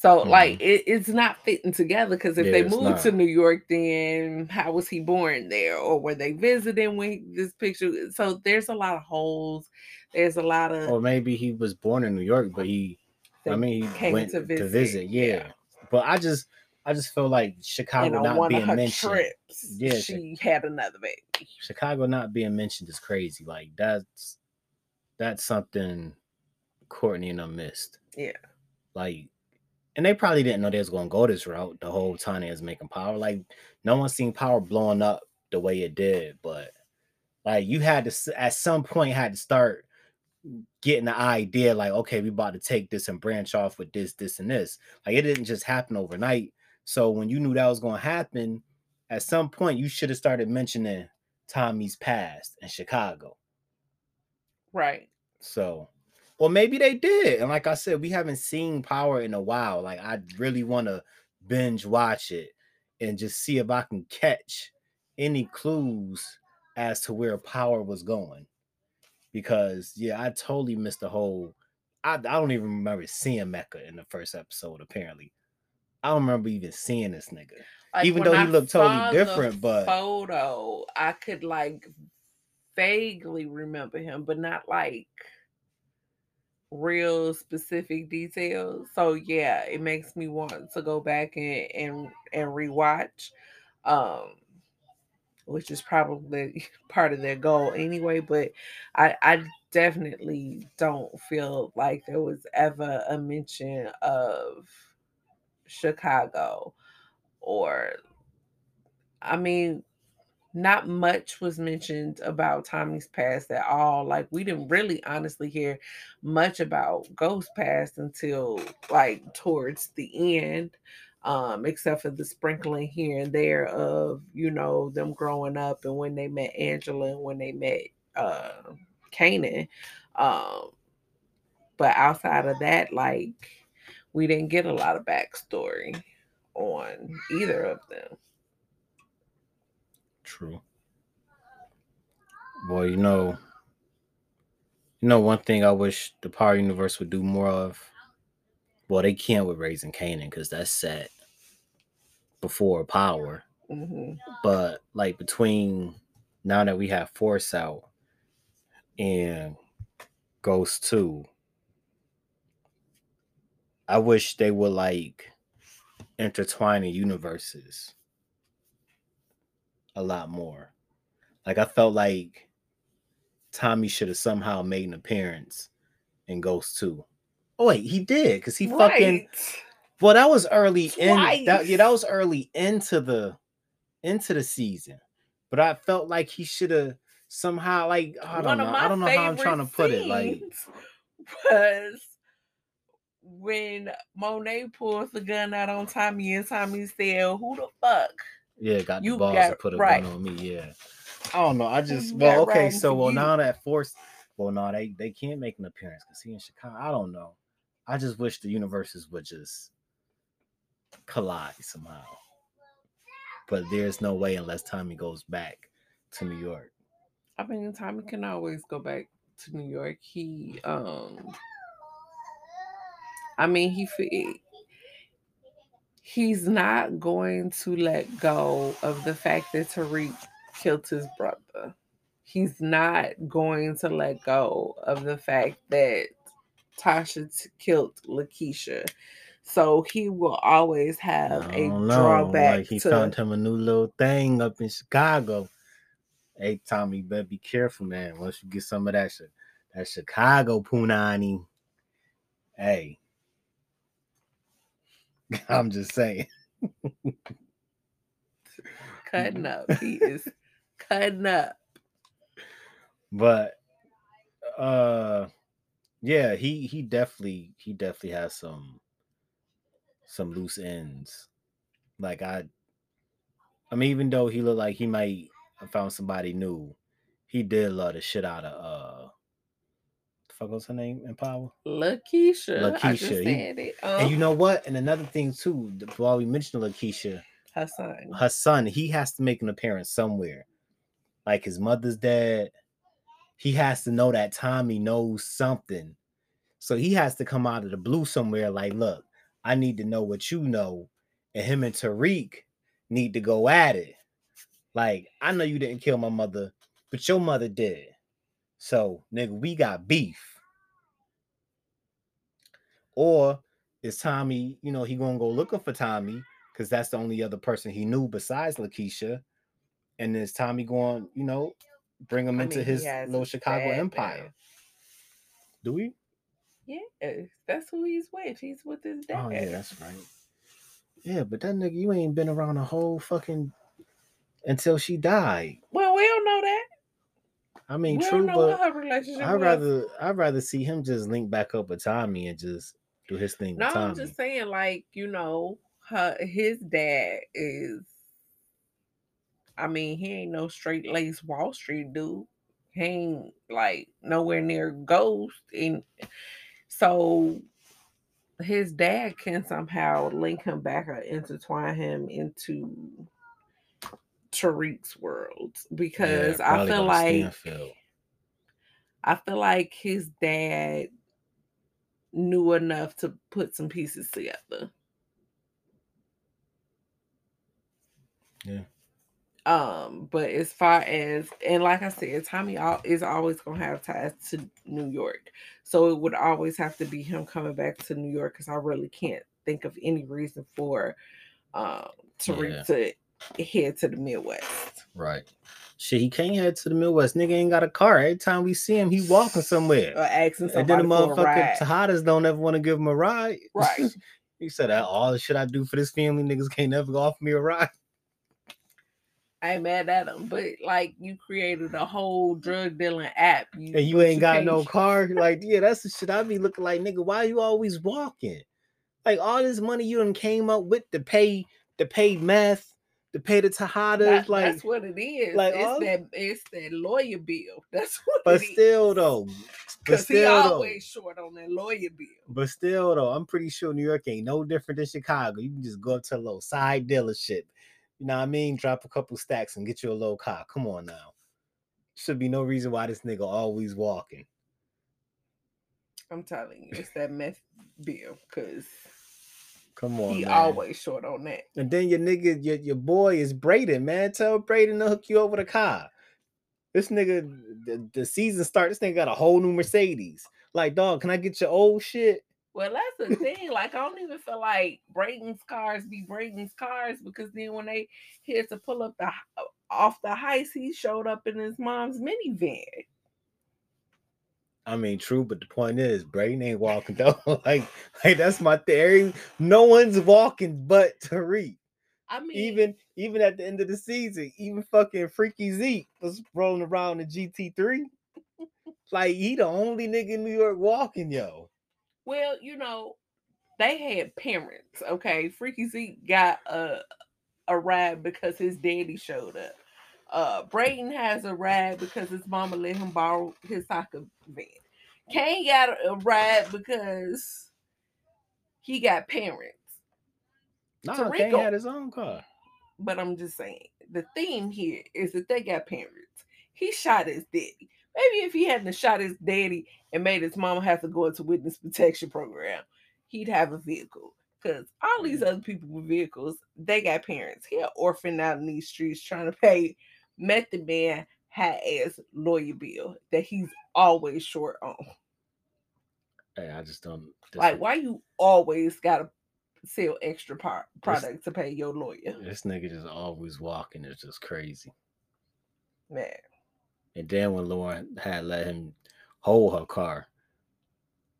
So mm-hmm. like it, it's not fitting together because if yeah, they moved to New York, then how was he born there, or were they visiting when this picture? So there's a lot of holes. There's a lot of, or maybe he was born in New York, but he, I mean, he went to visit. To visit yeah. yeah. but I just, I just feel like Chicago not being mentioned. Trips, yeah, she had another baby. Chicago not being mentioned is crazy. Like that's that's something Courtney and them missed. Yeah, like and they probably didn't know they was gonna go this route the whole time they was making power. Like no one seen power blowing up the way it did, but like you had to at some point had to start getting the idea like okay we about to take this and branch off with this this and this like it didn't just happen overnight so when you knew that was going to happen at some point you should have started mentioning tommy's past in chicago right so or maybe they did. And like I said, we haven't seen Power in a while. Like I really want to binge watch it and just see if I can catch any clues as to where Power was going. Because yeah, I totally missed the whole. I, I don't even remember seeing Mecca in the first episode. Apparently, I don't remember even seeing this nigga. Like even though he looked totally different, but photo I could like vaguely remember him, but not like real specific details. So yeah, it makes me want to go back and and, and rewatch. Um which is probably (laughs) part of their goal anyway, but I I definitely don't feel like there was ever a mention of Chicago or I mean not much was mentioned about Tommy's past at all. Like we didn't really honestly hear much about Ghost past until like towards the end. Um, except for the sprinkling here and there of, you know, them growing up and when they met Angela and when they met uh Kanan. Um, but outside of that, like we didn't get a lot of backstory on either of them. True. Boy, you know, you know one thing I wish the Power Universe would do more of. Well, they can't with Raising Kanan because that's set before Power. Mm-hmm. But like between now that we have Force out and Ghost 2, I wish they would like intertwine the universes a lot more. Like I felt like Tommy should have somehow made an appearance in Ghost 2. Oh wait, he did because he right. fucking well that was early Twice. in that yeah, that was early into the into the season. But I felt like he should have somehow like I don't know. I don't know how I'm trying to put it. Like was when Monet pulls the gun out on Tommy and Tommy said, Who the fuck? Yeah, got you the balls got, to put a right. gun on me. Yeah. I don't know. I just well, okay. So well, you. now that force, well, now they they can't make an appearance because he in Chicago. I don't know. I just wish the universes would just collide somehow. But there's no way unless Tommy goes back to New York. I mean, Tommy can always go back to New York. He, um, I mean, he he's not going to let go of the fact that Tariq killed his brother. He's not going to let go of the fact that Tasha t- killed Lakeisha. So he will always have a know. drawback. Like he to... found him a new little thing up in Chicago. Hey Tommy, you better be careful, man. Once you get some of that shit, that Chicago punani. Hey, (laughs) I'm just saying. cutting up. He is cutting up. (laughs) But uh yeah, he he definitely he definitely has some some loose ends. Like I I mean, even though he looked like he might have found somebody new, he did love the shit out of uh fuck was her name in Power? Lakeisha. I just Lakeisha, said it. Um, And you know what? And another thing too, while we mentioned Lakeisha, her son. her son, he has to make an appearance somewhere. Like his mother's dad, he has to know that Tommy knows something. So he has to come out of the blue somewhere. Like, look, I need to know what you know. And him and Tariq need to go at it. Like, I know you didn't kill my mother, but your mother did. So, nigga, we got beef. Or is Tommy, you know, he gonna go looking for Tommy because that's the only other person he knew besides Lakeisha. And is Tommy going, you know, bring him I into mean, his little Chicago empire? now. Do we? Yeah, that's who he's with. He's with his dad. Oh yeah, that's right. Yeah, but that nigga, you ain't been around a whole fucking until she died. Well, we don't know that. I mean, we true, don't know what but I'd rather I'd rather see him just link back up with Tommy and just do his thing No, with Tommy. I'm just saying, like, you know, her his dad is I mean, he ain't no straight laced Wall Street dude. He ain't like nowhere near ghost. And so his dad can somehow link him back or intertwine him into Tariq's world because Yeah, I feel like Stanfield. I feel like his dad knew enough to put some pieces together. Yeah. Um, but as far as and like I said, Tommy is always gonna have ties to New York, so it would always have to be him coming back to New York because I really can't think of any reason for um Tariq to head to the Midwest. Right. Shit, he can't head to the Midwest. Nigga ain't got a car. Every time we see him, he walking somewhere. Or asking and then the motherfucking. Tejadas don't ever want to give him a ride. Right. (laughs) he said, "Ah, all the shit I do for this family, niggas can't never offer me a ride. I ain't mad at him, but like you created a whole drug dealing app, you, And you ain't got no (laughs) car. Like, yeah, that's the shit I be looking like, nigga. Why you always walking? Like all this money you done came up with to pay to pay meth, to pay the Tejadas, That- like that's what it is. like it's all- that it's that lawyer bill. (laughs) That's what but it is. still though. But Because he still though. always short on that lawyer bill. But still, though, I'm pretty sure New York ain't no different than Chicago. You can just go up to a little side dealership. You know what I mean? Drop a couple stacks and get you a little car. Come on now. Should be no reason why this nigga always walking. I'm telling you, it's that meth bill because Come on, he man. always short on that. And then your nigga, your, your boy is Brayden, man. Tell Brayden to hook you over the car. This nigga, the, the season start. This nigga got a whole new Mercedes. Like, dog, can I get your old shit? Well, that's the thing. Like, I don't even feel like Brayden's cars be Brayden's cars because then when they here to pull up the off the heist, he showed up in his mom's minivan. I mean, true, but the point is, Brayden ain't walking (laughs) though. like, like that's my theory. No one's walking but Tariq. I mean, Even even at the end of the season, even fucking Freaky Zeke was rolling around in GT3. (laughs) like he the only nigga in New York walking, yo. Well, you know, they had parents. Okay, Freaky Zeke got a a ride because his daddy showed up. Uh, Brayden has a ride because his mama let him borrow his soccer van. Cane got a, ride because he got parents. Nah, Cane had his own car. But I'm just saying, the theme here is that they got parents. He shot his daddy. Maybe if he hadn't shot his daddy and made his mama have to go into witness protection program, he'd have a vehicle. Because all these other people with vehicles, they got parents. He an orphan out in these streets trying to pay Method Man high ass lawyer bill that he's always short on. Hey, I just don't this, Like, why you always gotta sell extra par- This- product to pay your lawyer? this nigga just always walking. It's just crazy. Man. And then when Lauren had let him hold her car,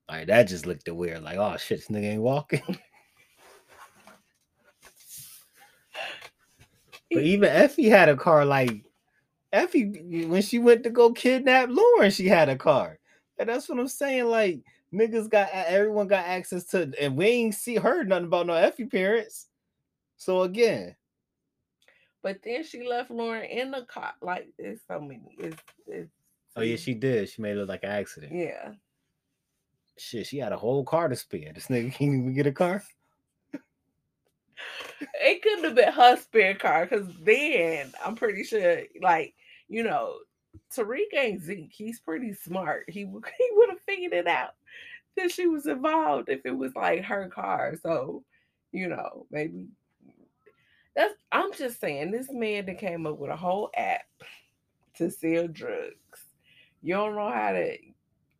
like that just looked weird. Like, oh shit, this nigga ain't walking. (laughs) but even Effie had a car. Like Effie, when she went to go kidnap Lauren, she had a car. And that's what I'm saying. Like niggas got everyone got access to, and we ain't see heard nothing about no Effie parents. So again, But then she left Lauren in the car. Like it's so many. It's, it's oh yeah, she did. She made it look like an accident. yeah. Shit, she had a whole car to spare. This nigga can't even get a car. It couldn't have been her spare car because then I'm pretty sure, like, you know, Tariq ain't Zeke. He's pretty smart. He, (laughs) he would have figured it out that she was involved if it was like her car. So, you know, maybe that's I'm just saying this man that came up with a whole app to sell drugs. You don't know how to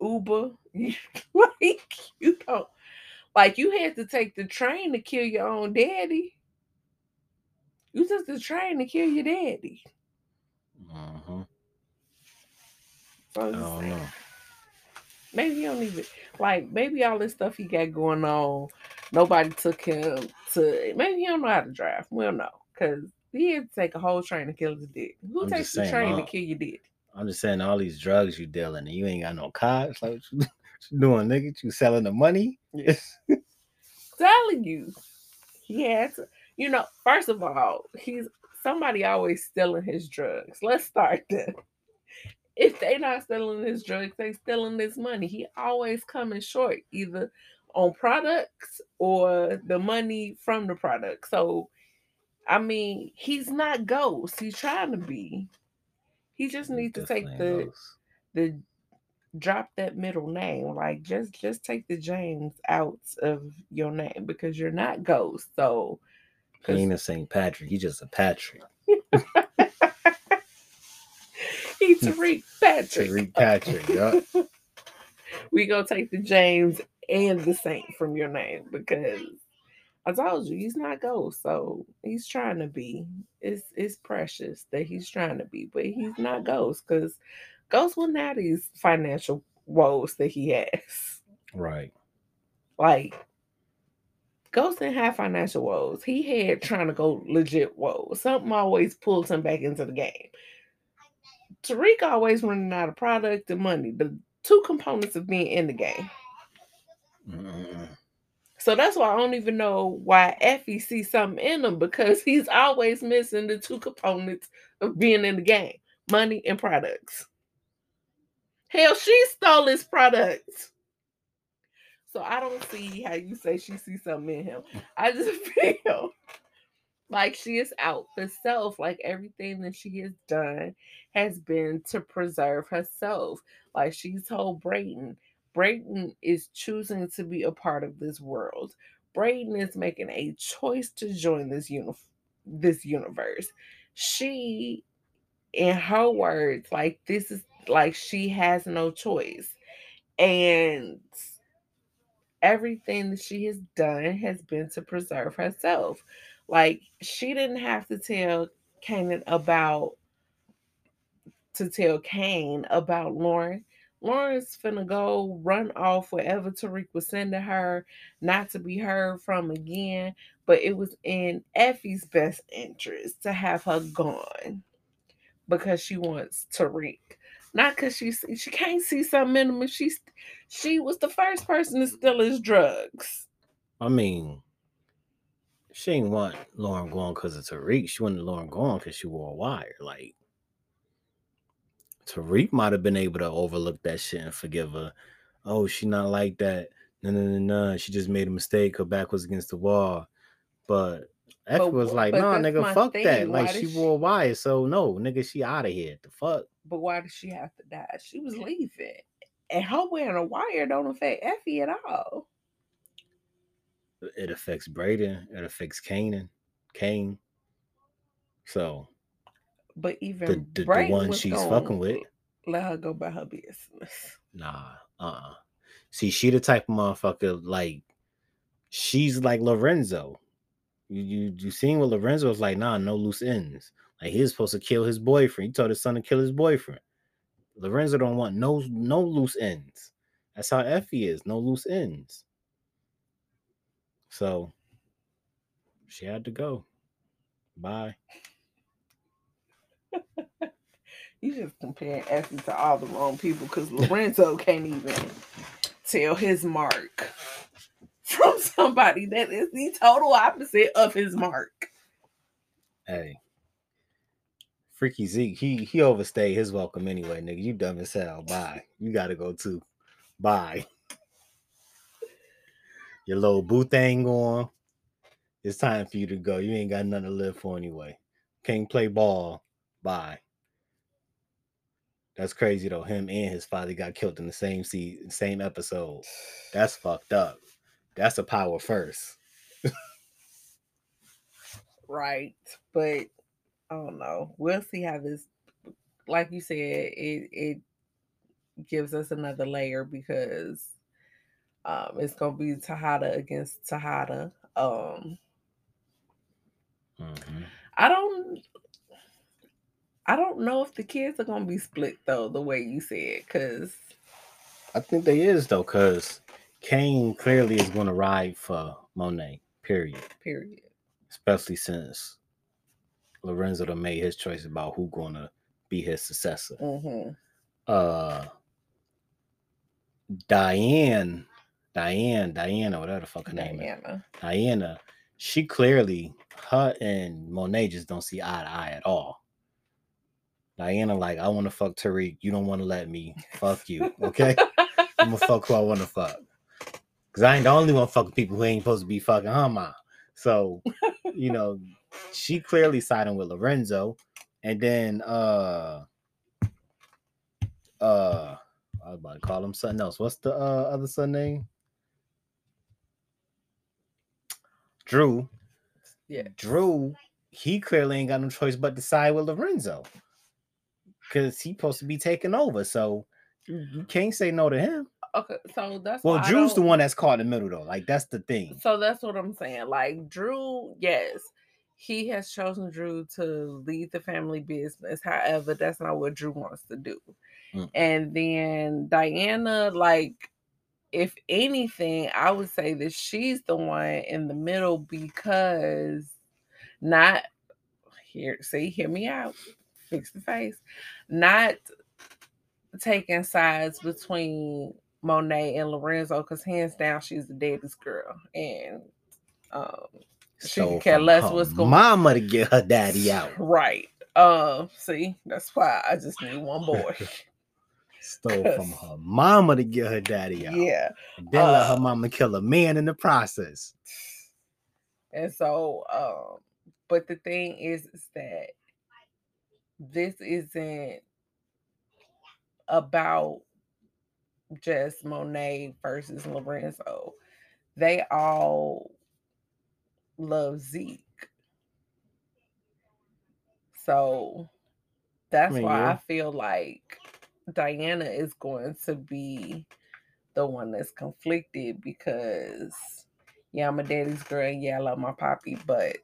Uber. (laughs) like you don't like you had to take the train to kill your own daddy. You took the train to kill your daddy. Uh-huh. So I don't know. Maybe he don't even like maybe all this stuff he got going on. Nobody took him to maybe he don't know how to drive. We don't know. Cause he had to take a whole train to kill his dick. Who I'm takes the saying, train to kill your dick? I'm just saying all these drugs you dealing and you ain't got no. It's like what (laughs) you, what you doing, nigga? You selling the money? Yes. (laughs) telling you, he had to. You know, first of all, he's somebody always stealing his drugs. Let's start there. If they not stealing his drugs, they stealing his money. He always coming short, either on products or the money from the product. So, I mean, he's not ghost. He's trying to be. He just needs to take the the drop that middle name. Like just just take the James out of your name because you're not Ghost. So He ain't a St. Patrick. He's just a Patrick. (laughs) he's Tariq Patrick. Tariq Patrick. yup. (laughs) we gonna take the James and the Saint from your name because I told you he's not Ghost. So he's trying to be. It's it's precious that he's trying to be, but he's not Ghost because Ghost wouldn't these financial woes that he has. Right. Like Ghost didn't have financial woes. He had trying to go legit woes. Something always pulls him back into the game. Tariq always running out of product and money. The two components of being in the game. Mm-mm. So that's why I don't even know why Effie sees something in him because he's always missing the two components of being in the game money and products. Hell, she stole his products. So I don't see how you say she sees something in him. I just (laughs) feel like she is out for self. Like everything that she has done has been to preserve herself. Like she told Brayden, Brayden is choosing to be a part of this world. Brayden is making a choice to join this uni- this universe. She, in her words, like this is like she has no choice. And everything that she has done has been to preserve herself. Like she didn't have to tell Kanan about to tell Cane about Lauren. Lauren's finna go run off wherever Tariq was sending her, not to be heard from again. But it was in Effie's best interest to have her gone because she wants Tariq. Not because she she can't see something in him. if She's she was the first person to steal his drugs. I mean, she ain't want Lauren going because of Tariq. She wanted Lauren going because she wore a wire. Like Tariq might have been able to overlook that shit and forgive her. Oh, she not like that. No, no, no, no. She just made a mistake. Her back was against the wall. But F But was like, that's nigga, fuck that. thing. Like Why she wore a wire. So no, nigga, she out of here. The fuck? But why did she have to die? She was leaving. And her wearing a wire don't affect Effie at all. It affects Brayden. It affects Kanan. Cane. So But even the, the, the one she's fucking with. Let her go by her business. Nah, uh, uh See, she the type of motherfucker like she's like Lorenzo. You you you seen what Lorenzo was like? Nah, no loose ends. Like he was supposed to kill his boyfriend. He told his son to kill his boyfriend. Lorenzo don't want no no loose ends. That's how Effie is. No loose ends. So she had to go. Bye. (laughs) You just comparing Effie to all the wrong people because Lorenzo (laughs) can't even tell his mark from somebody that is the total opposite of his mark. Hey. Freaky Zeke, he he overstayed his welcome anyway, nigga. You dumb as hell. Bye. You gotta go too. Bye. your little boo thing on. It's time for you to go. You ain't got nothing to live for anyway. Can't play ball. Bye. That's crazy though. Him and his father got killed in the same season, same episode. That's fucked up. That's a power first. right. But I don't know. We'll see how this like you said, it it gives us another layer because um it's gonna be Tejada against Tejada. Um Mhm. I don't I don't know if the kids are gonna be split though, the way you said, because I think they is though, because Cane clearly is going to ride for Monet. Period. period. Especially since Lorenzo to made his choice about who going to be his successor. hmm Uh, Diane, Diane, Diana, whatever the fuck her name is, Diana. Diana. She clearly, her and Monet just don't see eye to eye at all. Diana, like, I want to fuck Tariq. You don't want to let me. Fuck you. Okay. (laughs) I'm gonna fuck who I want to fuck. Cause I ain't the only one fucking people who ain't supposed to be fucking huh, mom. So, you know, she clearly siding with Lorenzo, and then uh, uh, I was about to call him something else. What's the uh, other son name? Dru. Yeah. Dru. He clearly ain't got no choice but to side with Lorenzo, cause he's supposed to be taking over. So you you can't say no to him. Okay, so that's Well, Dru's the one that's caught in the middle though. Like that's the thing. So that's what I'm saying. Like Dru, yes, he has chosen Dru to lead the family business. However, that's not what Dru wants to do. Mm. And then Diana, like, if anything, I would say that she's the one in the middle because not here. See, hear me out. Fix the face. Not taking sides between Monet and Lorenzo because hands down she's the daddy's girl and um she could care less what's going- mama to get her daddy out. (laughs) right uh see that's why I just need one boy (laughs) Stole (laughs) from her mama to get her daddy out. yeah And then let Uh, her mama kill a man in the process. and so um but the thing is is that this isn't about just Monet versus Lorenzo. They all love Zeke. So that's mean, why yeah. I feel like Diana is going to be the one that's conflicted because yeah, I'm a daddy's girl, and yeah, I love my poppy, but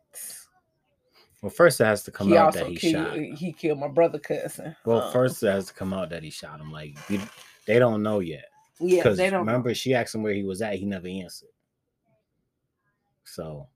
Well, first it has to come out that he killed shot. he killed my brother cousin. Well, Um, first it has to come out that he shot him. Like they don't know yet. yeah, Because they don't know. remember, she asked him where he was at. He never answered. So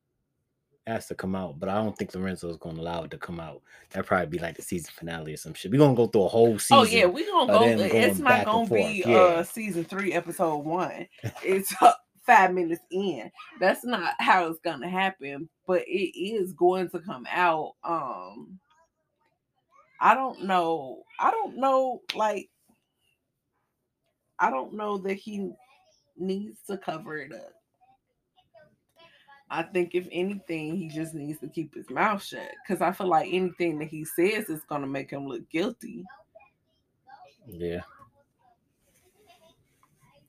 has to come out. But I don't think Lorenzo is going to allow it to come out. That'd probably be like the season finale or some shit. We're going to go through a whole season. Oh yeah, we're gonna go. It's going not gonna be forth, uh season three, episode one. It's uh, five minutes in. That's not how it's gonna happen, but it is going to come out. Um, I don't know. I don't know. Like, I don't know that he needs to cover it up. I think if anything, he just needs to keep his mouth shut. Cause I feel like anything that he says is gonna make him look guilty. Yeah.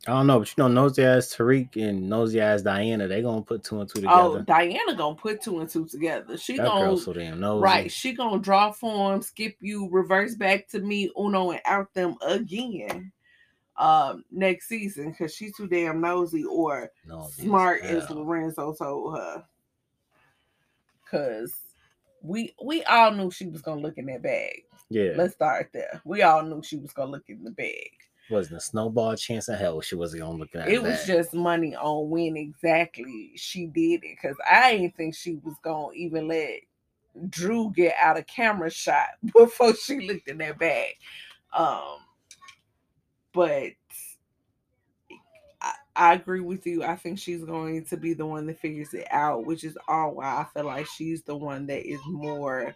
I don't know, but you know, nosy ass Tariq and nosy ass Diana, they gonna put two and two oh, together. Oh, Diana gonna put two and two together. She that gonna so damn nosy. right. She gonna draw form, skip you, reverse back to me, Uno, and out them again. Um, next season because she's too damn nosy or Nosy smart as hell. Lorenzo told her. Cause we we all knew she was gonna look in that bag. Yeah, Let's start there. We all knew she was gonna look in the bag. wasn't a snowball chance in hell she wasn't gonna look at it It was just money on when exactly she did it because I didn't think she was gonna even let Dru get out of camera shot (laughs) before she looked in that bag. Um, but I, I agree with you. I think she's going to be the one that figures it out, which is all why I feel like she's the one that is more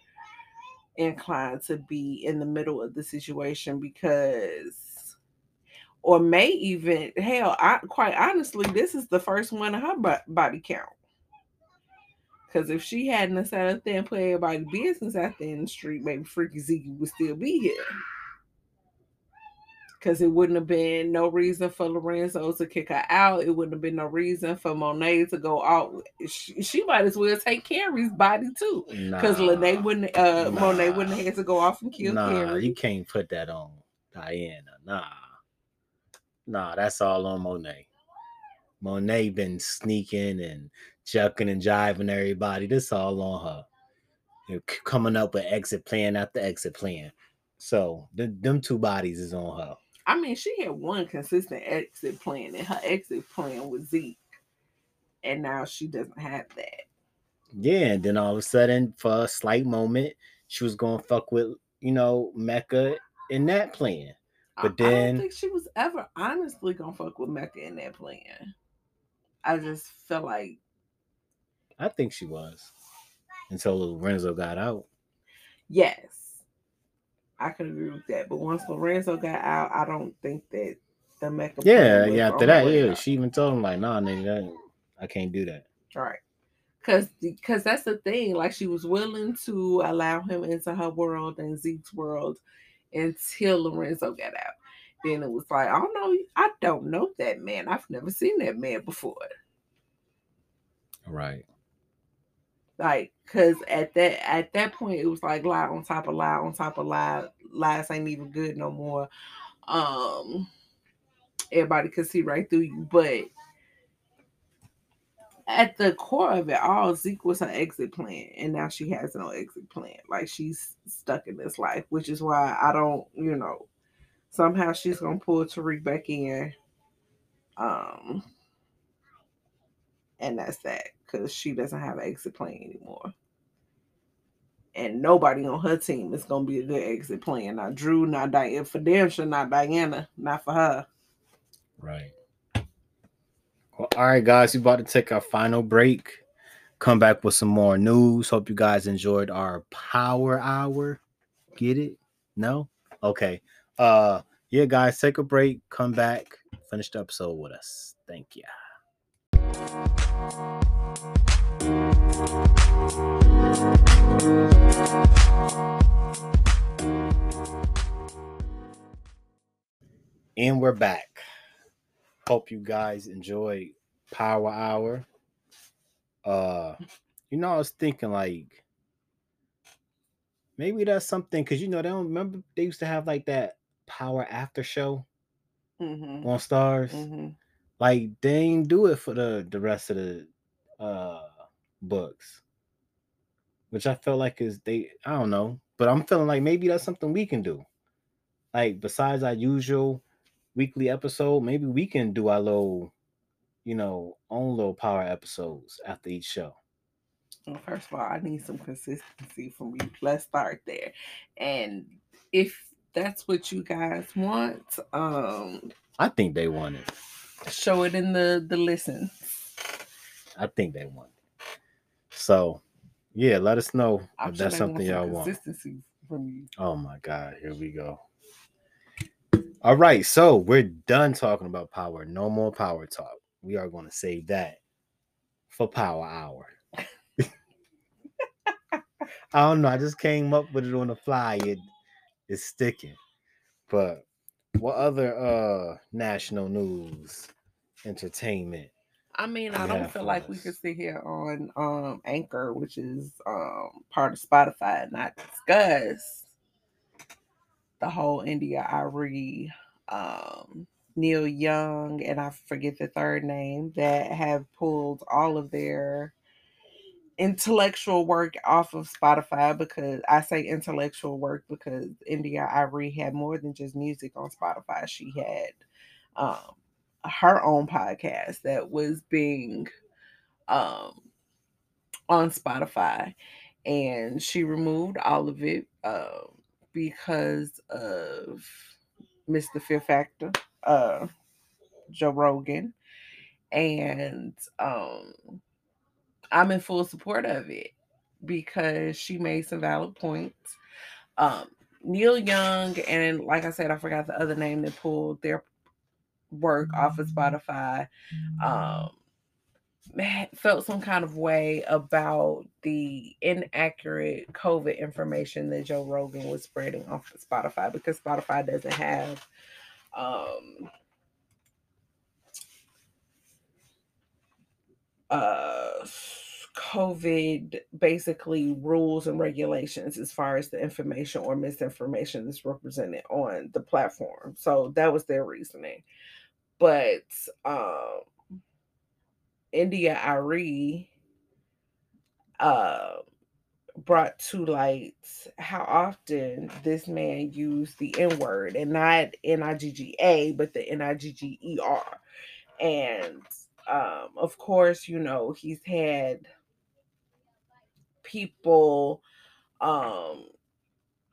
inclined to be in the middle of the situation because or may even hell. I quite honestly, this is the first one of her body count. Because if she hadn't sat up there and put everybody business out there in the street, maybe Freaky Zeke would still be here because it wouldn't have been no reason for Lorenzo to kick her out. It wouldn't have been no reason for Monet to go out. She, she might as well take Carrie's body too, because nah, Lene wouldn't, uh, nah, Monet wouldn't have had to go off and kill nah, Carrie. You can't put that on Diana. Nah, nah, that's all on Monet. Monet been sneaking and chucking and jiving everybody. This all on her. You're coming up with exit plan after exit plan. So the, them two bodies is on her. I mean, she had one consistent exit plan, and her exit plan was Zeke, and now she doesn't have that. Yeah, and then all of a sudden, for a slight moment, she was going to fuck with you know Mecca in that plan. But I, then I don't think she was ever honestly gonna fuck with Mecca in that plan. I just felt like I think she was until Lorenzo got out. Yes, I can agree with that. But once Lorenzo got out, I don't think that the Mecca. Yeah, yeah. After that, yeah, she even told him like, "Nah, nigga, I can't do that." Right. Cause, cause that's the thing. Like she was willing to allow him into her world and Zeke's world until Lorenzo got out. Then it was like, I don't know, I don't know that man. I've never seen that man before. Right. Like, cause at that at that point it was like lie on top of lie on top of lie. Lies ain't even good no more. Um, everybody could see right through you, but at the core of it all, Zeke was her exit plan, and now she has no exit plan. Like she's stuck in this life, which is why I don't, you know, somehow she's gonna pull Tariq back in. Um, and that's that because she doesn't have an exit plan anymore. And nobody on her team is gonna be a good exit plan. Not Dru, not Diana. For them, sure, not Diana. Not for her. Right. Well, all right, guys, we about to take our final break. Come back with some more news. Hope you guys enjoyed our power hour. Get it? No? Okay. Uh yeah, guys, take a break. Come back. Finish the episode with us. Thank you. And we're back. Hope you guys enjoy Power Hour. Uh, you know, I was thinking like maybe that's something because you know they don't remember they used to have like that Power After Show mm-hmm. on Starz. Mm-hmm. Like they didn't do it for the the rest of the uh books. Which i felt like is they i don't know but i'm feeling like maybe that's something we can do. Like besides our usual weekly episode maybe we can do our little you know own little power episodes after each show. Well, first of all i need some consistency from you. Let's start there. And if that's what you guys want um i think they want it show it in the the listen I think they won. So, yeah, let us know I'm if that's something y'all want. From you. Oh my God, here we go. All right, so we're done talking about power. No more power talk. We are going to save that for Power Hour. (laughs) I don't know. I just came up with it on the fly. It is sticking. But what other uh national news, entertainment, I mean, I don't feel like we could sit here on um Anchor, which is um part of Spotify, and not discuss the whole India.Arie, um, Neil Young, and I forget the third name that have pulled all of their intellectual work off of Spotify because I say intellectual work because India.Arie had more than just music on Spotify. She had um her own podcast that was being um on Spotify and she removed all of it uh, because of Mr. Fear Factor, uh, Joe Rogan, and um, I'm in full support of it because she made some valid points. Um, Neil Young and like I said, I forgot the other name that pulled their work off of Spotify. Um, felt some kind of way about the inaccurate COVID information that Joe Rogan was spreading off of Spotify because Spotify doesn't have um, uh, COVID basically rules and regulations as far as the information or misinformation that's represented on the platform. So that was their reasoning. But um, India.Arie uh, brought to light how often this man used the N word and not N I G G A, but the N I G G E R. And um, of course, you know, he's had people, um,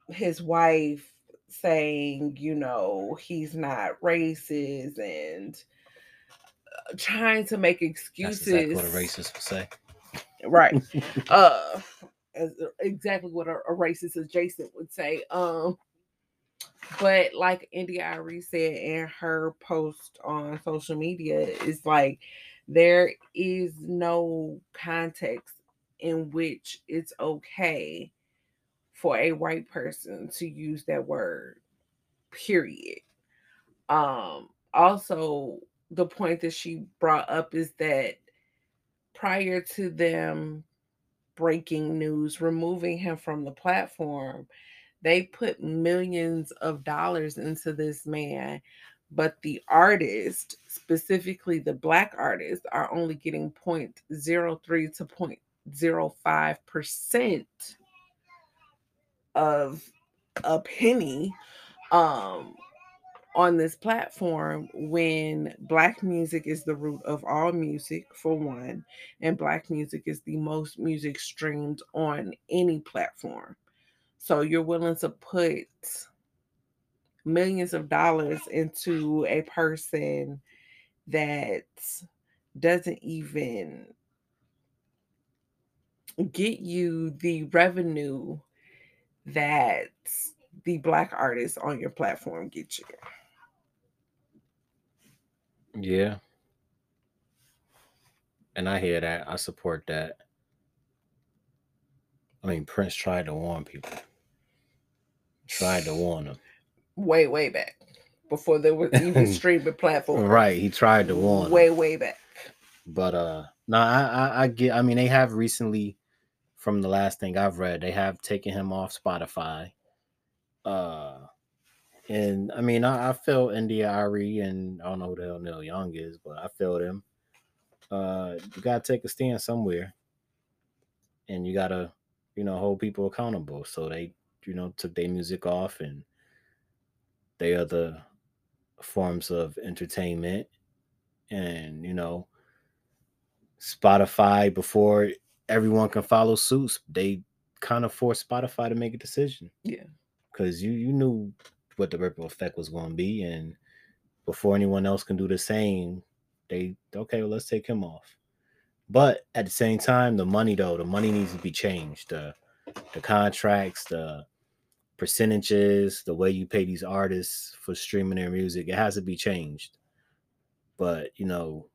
his wife saying, you know, he's not racist and uh, trying to make excuses. That's exactly what a racist would say. Right. (laughs) uh, uh, exactly what a, a racist adjacent would say. Um, but like India.Arie said in her post on social media, it's like there is no context in which it's okay for a white person to use that word period. Um also the point that she brought up is that prior to them breaking news removing him from the platform they put millions of dollars into this man but the artist specifically the black artists are only getting 0.03 to 0.05 percent of a penny um on this platform when black music is the root of all music for one and black music is the most music streamed on any platform so you're willing to put millions of dollars into a person that doesn't even get you the revenue that the black artists on your platform get you. Yeah. And I hear that. I support that. I mean, Prince tried to warn people. Tried to warn them. Way, way back. Before there was even (laughs) streaming platforms. Right. He tried to warn Way, them. way back. But uh no, I, I I get I mean they have recently from the last thing I've read, they have taken him off Spotify. Uh, and I mean, I, I feel India.Arie and I don't know who the hell Neil Young is, but I feel them. Uh, you gotta take a stand somewhere, and you gotta, you know, hold people accountable. So they, you know, took their music off, and they are the forms of entertainment, and you know, Spotify before everyone can follow suits. They kind of forced Spotify to make a decision. Yeah. Because you you knew what the ripple effect was going to be, and before anyone else can do the same, they okay, well let's take him off. But at the same time, the money though, the money needs to be changed. The the contracts, the percentages, the way you pay these artists for streaming their music, it has to be changed. But you know,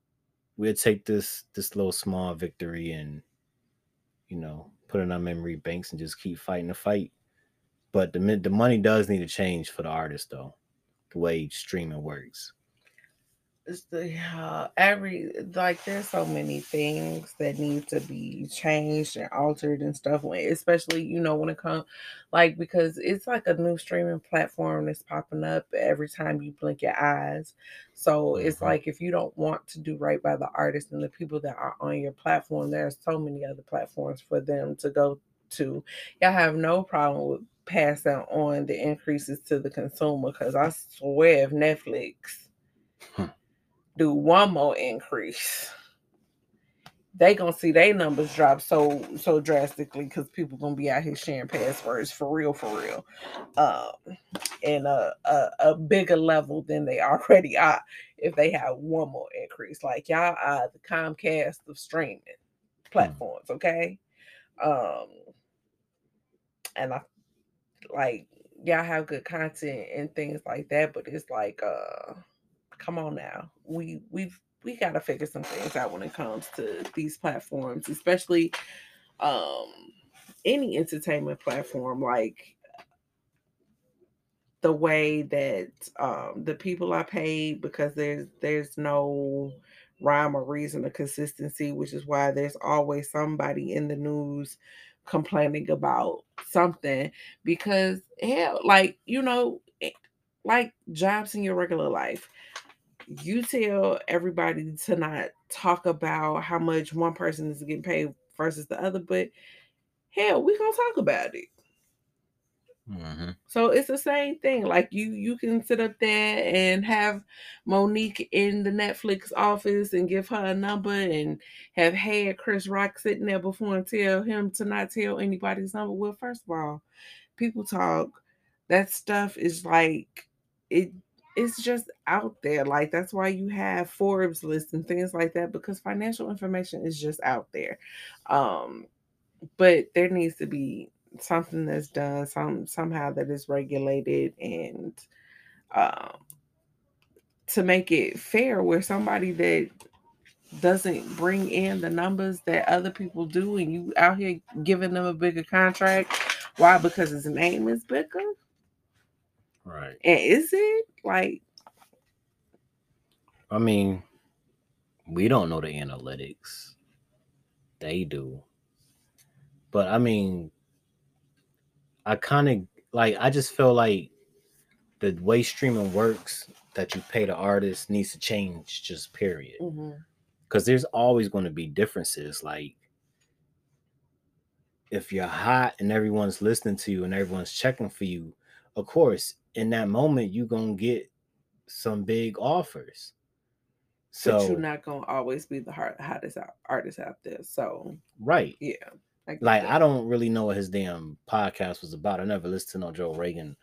we'll take this this little small victory and you know, put in our memory banks and just keep fighting the fight. But the the money does need to change for the artist though, the way streaming works the every like there's so many things that need to be changed and altered and stuff especially you know when it comes like because it's like a new streaming platform that's popping up every time you blink your eyes. So mm-hmm. it's like if you don't want to do right by the artists and the people that are on your platform there's so many other platforms for them to go to. Y'all have no problem with passing on the increases to the consumer because i swear if netflix do one more increase, they gonna see their numbers drop so so drastically because people gonna be out here sharing passwords for real, for real, um, in a, a, a bigger level than they (laughs) already are if they have one more increase. Like y'all are the Comcast of streaming hmm. platforms, okay? Um, and I like y'all have good content and things like that, but it's like uh come on now. We we've we got to figure some things out when it comes to these platforms, especially um any entertainment platform like the way that um the people are paid because there's there's no rhyme or reason or consistency, which is why there's always somebody in the news complaining about something because hell like you know like jobs in your regular life you tell everybody to not talk about how much one person is getting paid versus the other but hell we gonna talk about it Mhm. so it's the same thing. Like you, you can sit up there and have Mo'Nique in the Netflix office and give her a number, and have had Chris Rock sitting there before and tell him to not tell anybody's number. Well, first of all, people talk. That stuff is like it. It's just out there. Like that's why you have Forbes lists and things like that because financial information is just out there. Um, but there needs to be something that's done some somehow that is regulated and um to make it fair where somebody that doesn't bring in the numbers that other people do and you out here giving them a bigger contract why because his name is bigger Right. and is it like I mean, we don't know the analytics. They do. But I mean, I kind of like I just feel like the way streaming works that you pay the artist needs to change just period. mhm, Cuz there's always going to be differences like if you're hot and everyone's listening to you and everyone's checking for you, of course, in that moment you're going to get some big offers. So but you're not gonna always be the hard, hottest artist out there so right. yeah I like that. I don't really know what his damn podcast was about. I never listened to no Joe Reagan,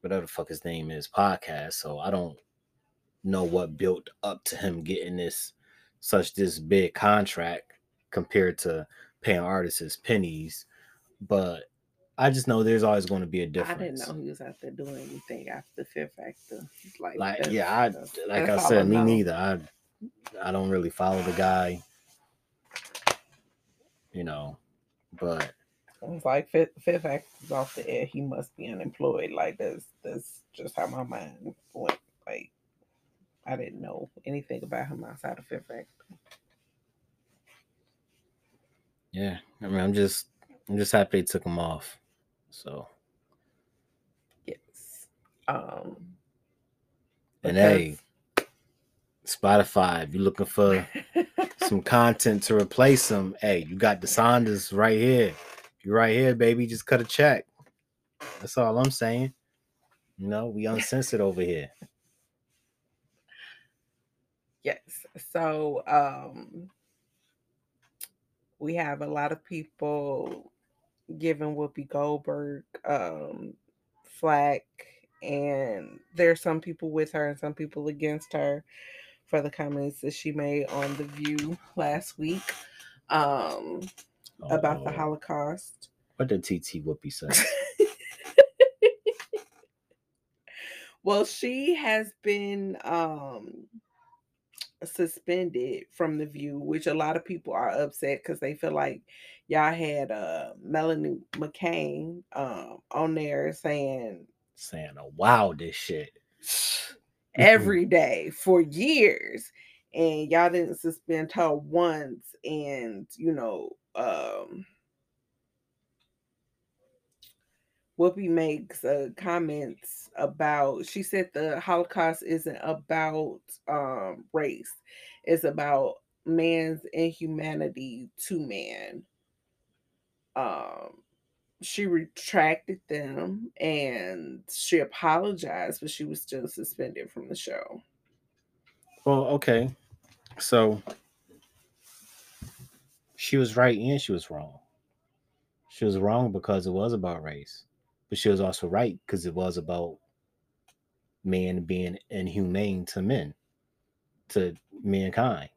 whatever the fuck his name is, podcast. So I don't know what built up to him getting this such this big contract compared to paying artists pennies. But I just know there's always going to be a difference. I didn't know he was out there doing anything after Fear Factor. Like, Like yeah, I like I said, me neither. I I don't really follow the guy, you know, but It's like Fear, Fear Factor's off the air. He must be unemployed. Like that's that's just how my mind went. Like I didn't know anything about him outside of Fear Factor. yeah, I mean, I'm just I'm just happy they took him off. So Yes. Um. and hey, Spotify, if you're looking for (laughs) some content to replace them, hey, you got the Saunders right here. You're right here, baby. Just cut a check. That's all I'm saying. You know, we uncensored over here. Yes. So um we have a lot of people giving Whoopi Goldberg um flack and there's some people with her and some people against her for the comments that she made on the view last week um about the Oh, Holocaust. What did TT Whoopi say? (laughs) Well, she has been um suspended from the view, which a lot of people are upset because they feel like y'all had uh Melanie McCain um on there saying Saying a wow, this shit. (sighs) every day for years and y'all didn't suspend her once and you know um Whoopi makes uh, comments about she said the Holocaust isn't about um race it's about man's inhumanity to man um she retracted them and she apologized but she was still suspended from the show Well, okay. So she was right and she was wrong. She was wrong because it was about race, but she was also right because it was about man being inhumane to men, to mankind.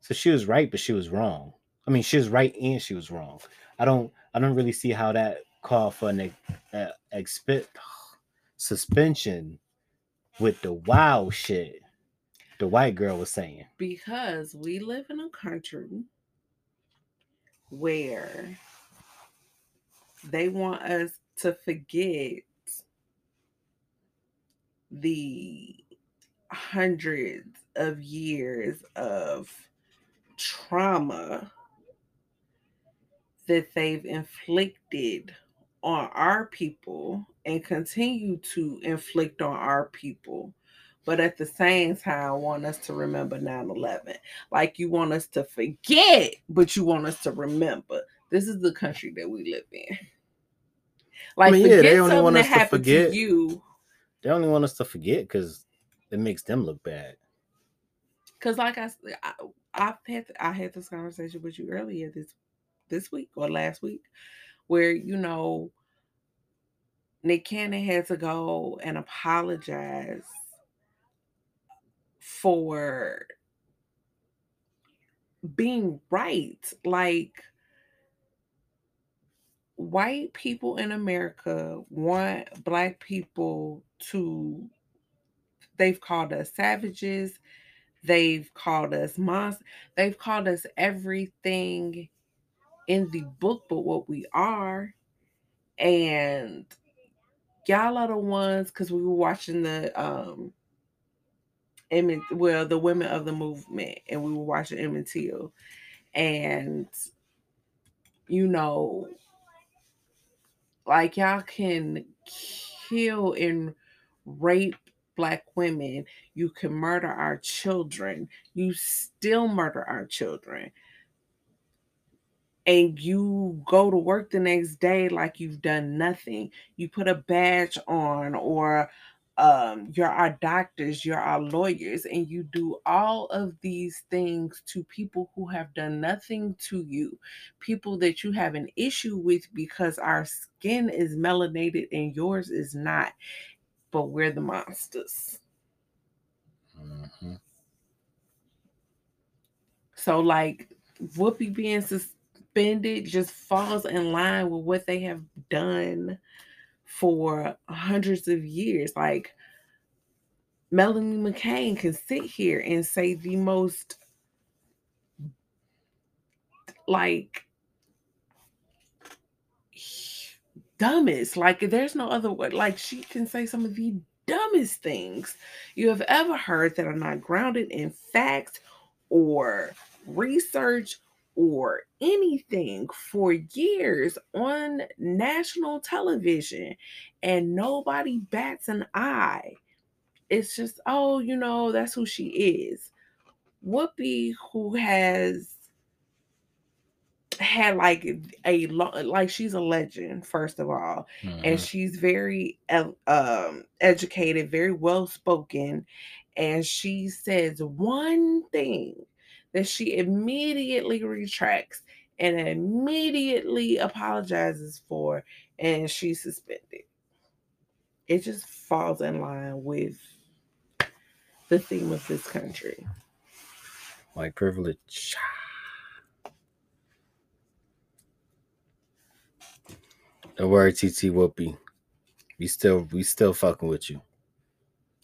So she was right, but she was wrong. I mean, she was right and she was wrong. I don't, I don't really see how that call for an uh, expi- (sighs) suspension with the wild shit the white girl was saying. Because we live in a country where they want us to forget the hundreds of years of trauma that they've inflicted on our people and continue to inflict on our people. But at the same time want us to remember 9-11 like you want us to forget but you want us to remember. This is the country that we live in like I mean, yeah, they only something want that us to forget. to you They only want us to forget because it makes them look bad. because like I, I I've had I had this conversation with you earlier this this week or last week where you know Nick Cannon had to go and apologize for being right. Like white people in America want black people to they've called us savages, they've called us monsters, they've called us everything in the book but what we are. And y'all are the ones because we were watching the um Emmett, well, the women of the movement, and we were watching Emmett Till, and you know, like y'all can kill and rape black women, you can murder our children, you still murder our children. And you go to work the next day like you've done nothing. You put a badge on, or um, you're our doctors, you're our lawyers, and you do all of these things to people who have done nothing to you, people that you have an issue with because our skin is melanated and yours is not, but we're the monsters. Mhm. So, like, Whoopi being suspended just falls in line with what they have done for hundreds of years. Like, Melanie McCain can sit here and say the most, like, dumbest, like, there's no other way. Like, she can say some of the dumbest things you have ever heard that are not grounded in facts or research or anything for years on national television and nobody bats an eye. It's just, oh, you know, that's who she is. Whoopi, who has had like a like she's a legend first of all and Mhm. she's very um educated very well spoken and she says one thing that she immediately retracts and immediately apologizes for and she's suspended it just falls in line with the theme of this country White privilege. The worry, TT Whoopi. We still we still fucking with you.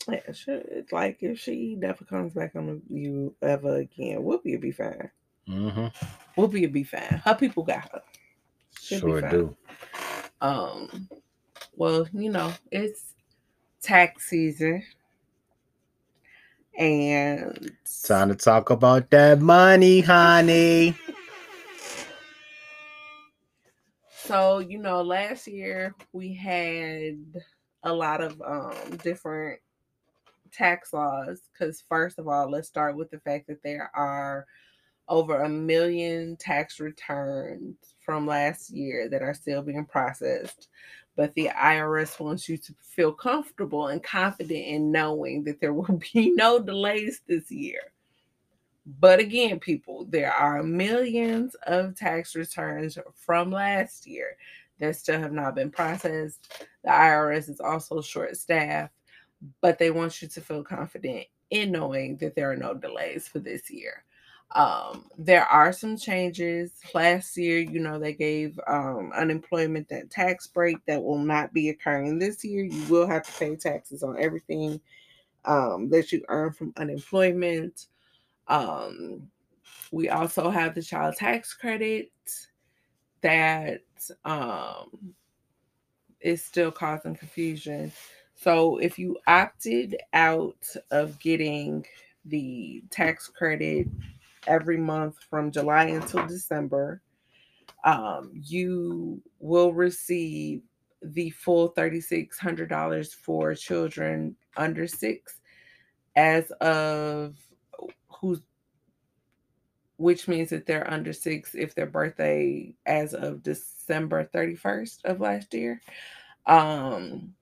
Yeah, sure. Like if she never comes back on the view ever again, Whoopi will be fine. Mm-hmm. Whoopi will be fine. Her people got her. She'll Sure do. Um, well, you know, it's tax season, and Time to talk about that money, honey. so you know, last year we had a lot of um different tax laws. Because first of all, let's start with the fact that there are over a million tax returns from last year that are still being processed. But the IRS wants you to feel comfortable and confident in knowing that there (laughs) will be no delays this year. But again, people, there are millions of tax returns from last year that still have not been processed. The IRS is also short staffed, but they want you to feel confident in knowing that there are no delays for this year. Um, there are some changes. Last year, you know, they gave um, unemployment that tax break that will not be occurring this year. You will have to pay taxes on everything um, that you earn from unemployment. Um, we also have the child tax credit that um, is still causing confusion. So if you opted out of getting the tax credit every month from July until December, um, you will receive the full $3,600 for children under six as of who's which means that they're under six if their birthday as of December 31st of last year. Um,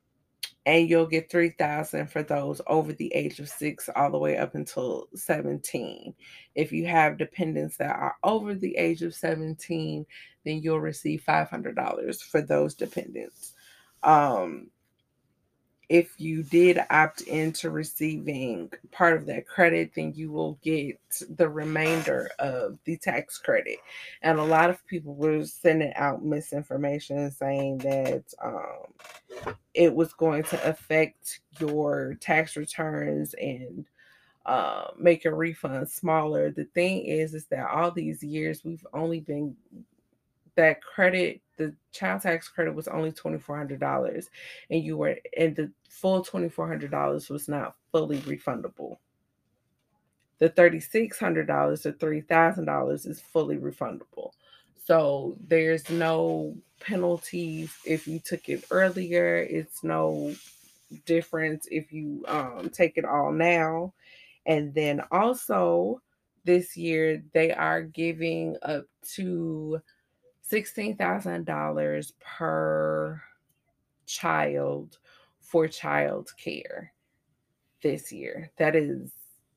and you'll get 3000 for those over the age of 6 all the way up until 17 if you have dependents that are over the age of 17 then you'll receive $500 for those dependents. Um, if you did opt into receiving part of that credit, then you will get the remainder of the tax credit. And a lot of people were sending out misinformation saying that um, it was going to affect your tax returns and uh, make your refund smaller. The thing is, is that all these years we've only been that credit, the child tax credit was only $2,400 and you were, and the full $2,400 was not fully refundable. The $3,600 or $3,000 is fully refundable. So there's no penalties if you took it earlier. It's no difference if you um, take it all now. And then also this year, they are giving up to $16,000 per child for child care this year. That is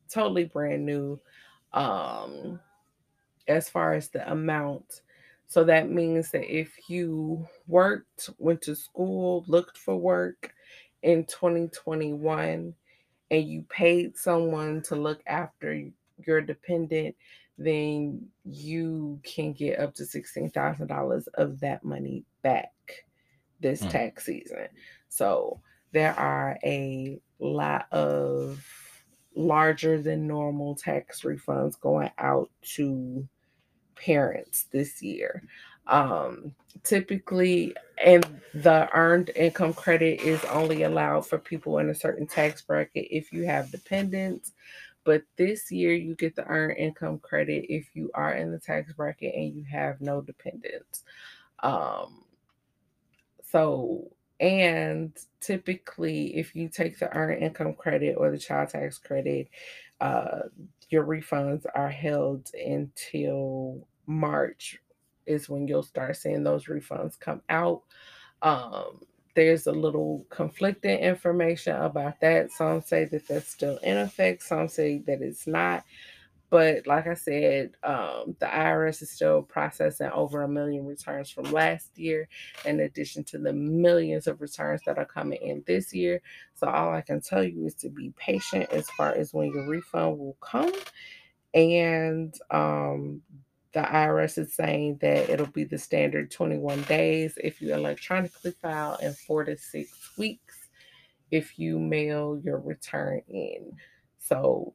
totally brand new um, as far as the amount. So that means that if you worked, went to school, looked for work in 2021, and you paid someone to look after your dependent, then you can get up to $16,000 of that money back this mm. tax season. So there are a lot of larger than normal tax refunds going out to parents this year. Um, typically, and the earned income credit is only allowed for people in a certain tax bracket if you have dependents but this year, you get the earned income credit if you are in the tax bracket and you have no dependents. Um, so, and typically, if you take the earned income credit or the child tax credit, uh, your refunds are held until March, is when you'll start seeing those refunds come out. Um, there's a little conflicting information about that. Some say that that's still in effect, some say that it's not. But like I said, um, the IRS is still processing over a million returns from last year, in addition to the millions of returns that are coming in this year. So, all I can tell you is to be patient as far as when your refund will come. And um, the IRS is saying that it'll be the standard 21 days if you electronically file and four to six weeks if you mail your return in. So,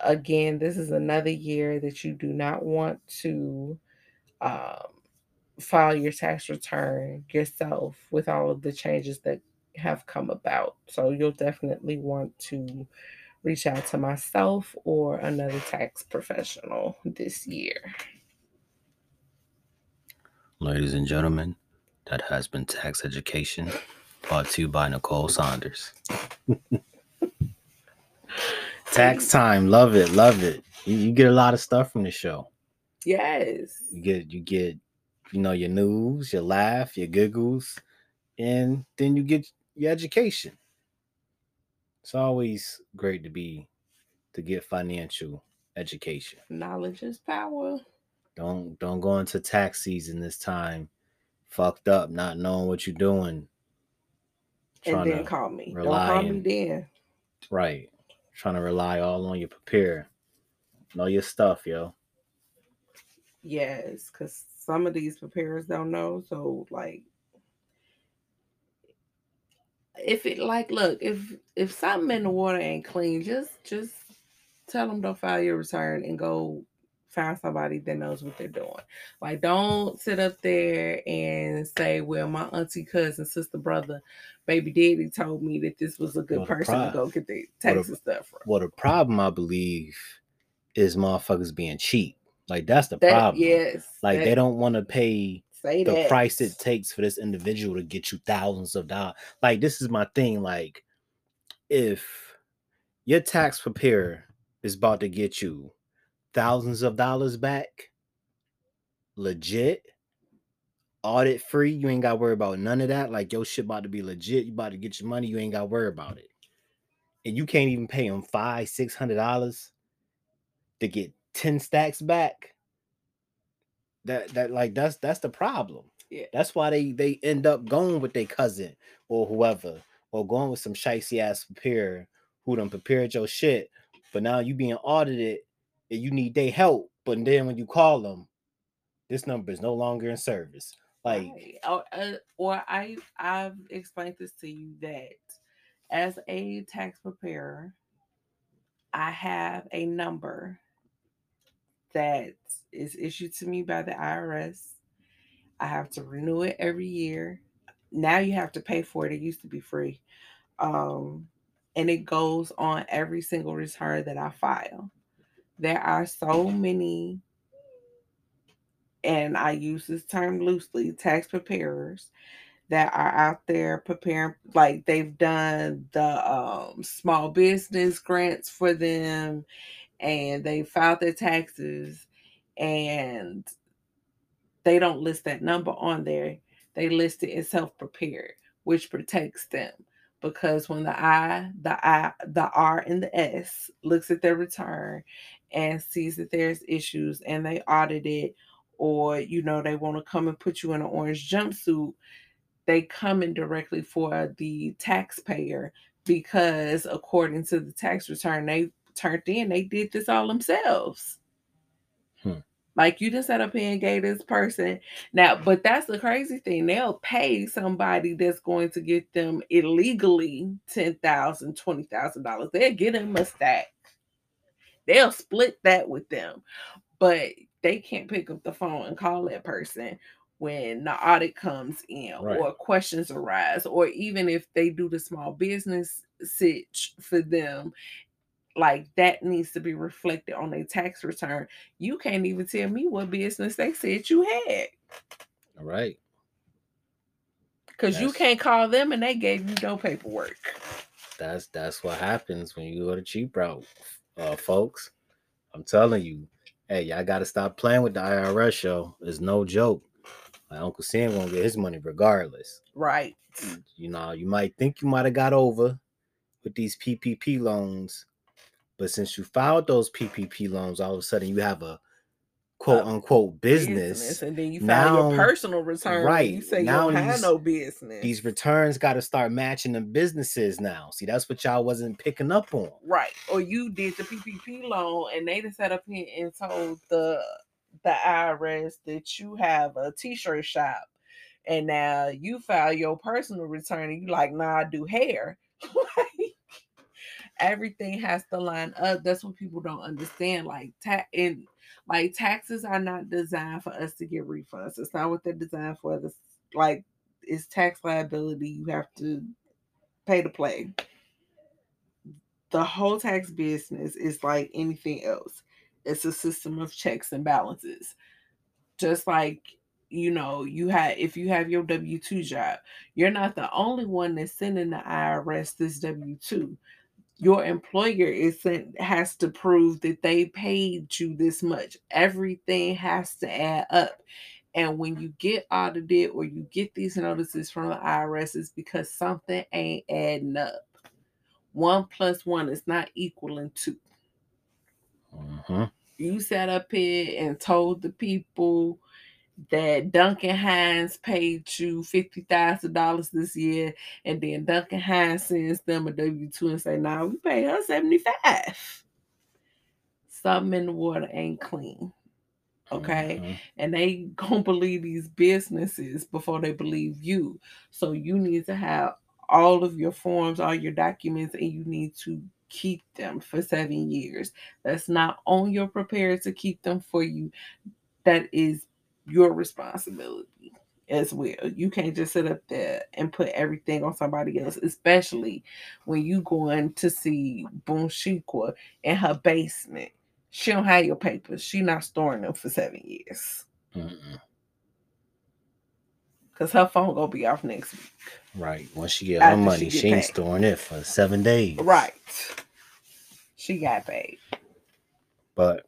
again, this is another year that you do not want to um, file your tax return yourself with all of the changes that have come about. So, you'll definitely want to reach out to myself or another tax professional this year. Ladies and gentlemen, that has been Tax Education, brought to you by Nicole Saunders. (laughs) Tax time, love it, love it. You, you, get a lot of stuff from the show. Yes. You get you get, you know, your news, your laugh, your giggles, and then you get your education. It's always great to be to get financial education. Knowledge is power. Don't don't go into tax season this time fucked up, not knowing what you're doing. And then call me. Don't call me then. Right. Trying to rely all on your prepare. Know your stuff, yo. Yes, because some of these preparers don't know. So like if it like look if if something in the water ain't clean, just just tell them don't file your return and go find somebody that knows what they're doing. Like, don't sit up there and say, "Well, my auntie, cousin, sister, brother, baby daddy told me that this was a good the person to go get the taxes stuff from." Well, the problem I believe is motherfuckers being cheap. Like that's the That problem. yes, Like that- they don't want to pay the that. price it takes for this individual to get you thousands of dollars. Like this is my thing. Like if your tax preparer is about to get you thousands of dollars back, legit, audit free, you ain't got to worry about none of that. Like your shit about to be legit. You about to get your money. You ain't got to worry about it. And you can't even pay them five, six hundred dollars to get ten stacks back. That that like that's that's the problem. Yeah. That's why they they end up going with their cousin or whoever, or going with some shicey ass preparer who done prepared your shit. But now you being audited and you need their help. But then when you call them, this number is no longer in service. Like Right. Or, uh, or I I've explained this to you that as a tax preparer, I have a number that is issued to me by the IRS. I have to renew it every year. Now you have to pay for it. It used to be free. Um, and it goes on every single return that I file. There are so many, and I use this term loosely, tax preparers that are out there preparing like they've done the um, small business grants for them and they filed their taxes and they don't list that number on there. They list it as self-prepared which protects them because when the i the i the r and the s looks at their return and sees that there's issues and they audit it or you know they want to come and put you in an orange jumpsuit they come in directly for the taxpayer because according to the tax return they turned in, they did this all themselves. Like you just set up here and gave this person now, but that's the crazy thing. They'll pay somebody that's going to get them illegally ten thousand, twenty thousand dollars. They'll get them a stack. They'll split that with them, but they can't pick up the phone and call that person when the audit comes in Right. or questions arise, or even if they do the small business sitch for them, like that needs to be reflected on a tax return. You can't even tell me what business they said you had all right. because you can't call them and they gave you no paperwork. That's that's what happens when you go the cheap route, uh, folks. I'm telling you, hey, y'all got to stop playing with the IRS show. It's no joke. My Uncle Sam gonna get his money regardless. Right. You know, you might think you might have got over with these PPP loans, but since you filed those PPP loans, all of a sudden you have a quote unquote business. And then you file your personal return. Right. You say now you don't have no business. These returns got to start matching the businesses now. See, that's what y'all wasn't picking up on. Right. Or you did the PPP loan and they just sat up here and told the the IRS that you have a t-shirt shop and now you file your personal return and you like, nah, I do hair. (laughs) Everything has to line up. That's what people don't understand. Like ta- and like taxes are not designed for us to get refunds. It's not what they're designed for. This like it's tax liability. You have to pay to play the whole tax business is like anything else. It's a system of checks and balances. Just like you know, you have if you have your W two job, you're not the only one that's sending the IRS this W two. Your employer isn't has to prove that they paid you this much. Everything has to add up. And when you get audited or you get these notices from the IRS, it's because something ain't adding up one plus one is not equaling two. Mhm. You sat up here and told the people that Duncan Hines paid you fifty thousand dollars this year, and then Duncan Hines sends them a W two and say, "Nah, we pay her seventy five. Something in the water ain't clean." Okay. Mhm. and they gonna believe these businesses before they believe you. So you need to have all of your forms, all your documents, and you need to keep them for seven years. That's not on your prepared to keep them for you. That is your responsibility as well. You can't just sit up there and put everything on somebody else, especially when you going to see Bunshikwa in her basement. She don't have your papers. She not storing them for seven years. Mm-mm. Cause her phone gonna be off next week. Right. Once she get her money, she, she ain't storing it for seven days. Right. She got paid. But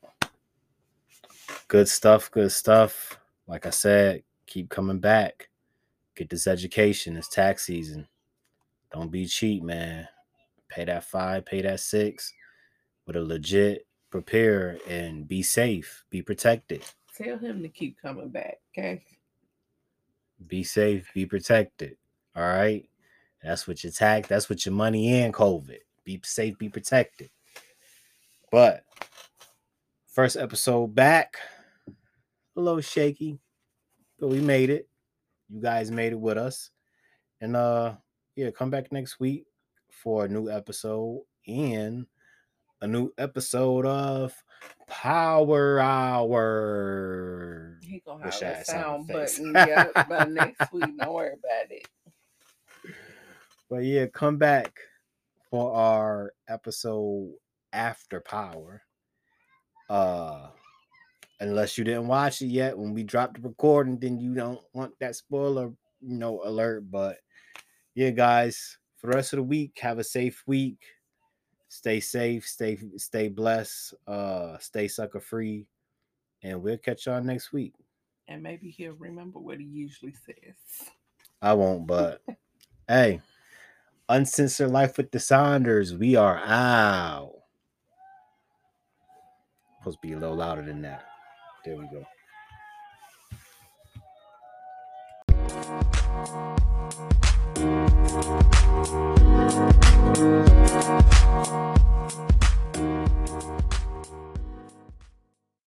good stuff, good stuff. Like I said, keep coming back. Get this education. It's tax season. Don't be cheap, man. Pay that five, pay that six with a legit prepare and be safe, be protected. Tell him to keep coming back, okay? Be safe, be protected. All right. That's what your tax, that's what your money and COVID. Be safe, be protected. But first episode back, a little shaky, but we made it. You guys made it with us. And uh yeah, come back next week for a new episode and a new episode of Power Hour. He gonna have a sound button, yeah, by next week. Don't worry about it. (laughs) But yeah, come back for our episode after Power. Uh unless you didn't watch it yet. When we drop the recording, then you don't want that spoiler, you know, alert. But yeah, guys, for the rest of the week, have a safe week. Stay safe, stay stay blessed, uh, stay sucker free, and we'll catch y'all next week. And maybe he'll remember what he usually says. I won't, but (laughs) hey, uncensored life with the Saunders. We are out. Supposed to be a little louder than that. There we go.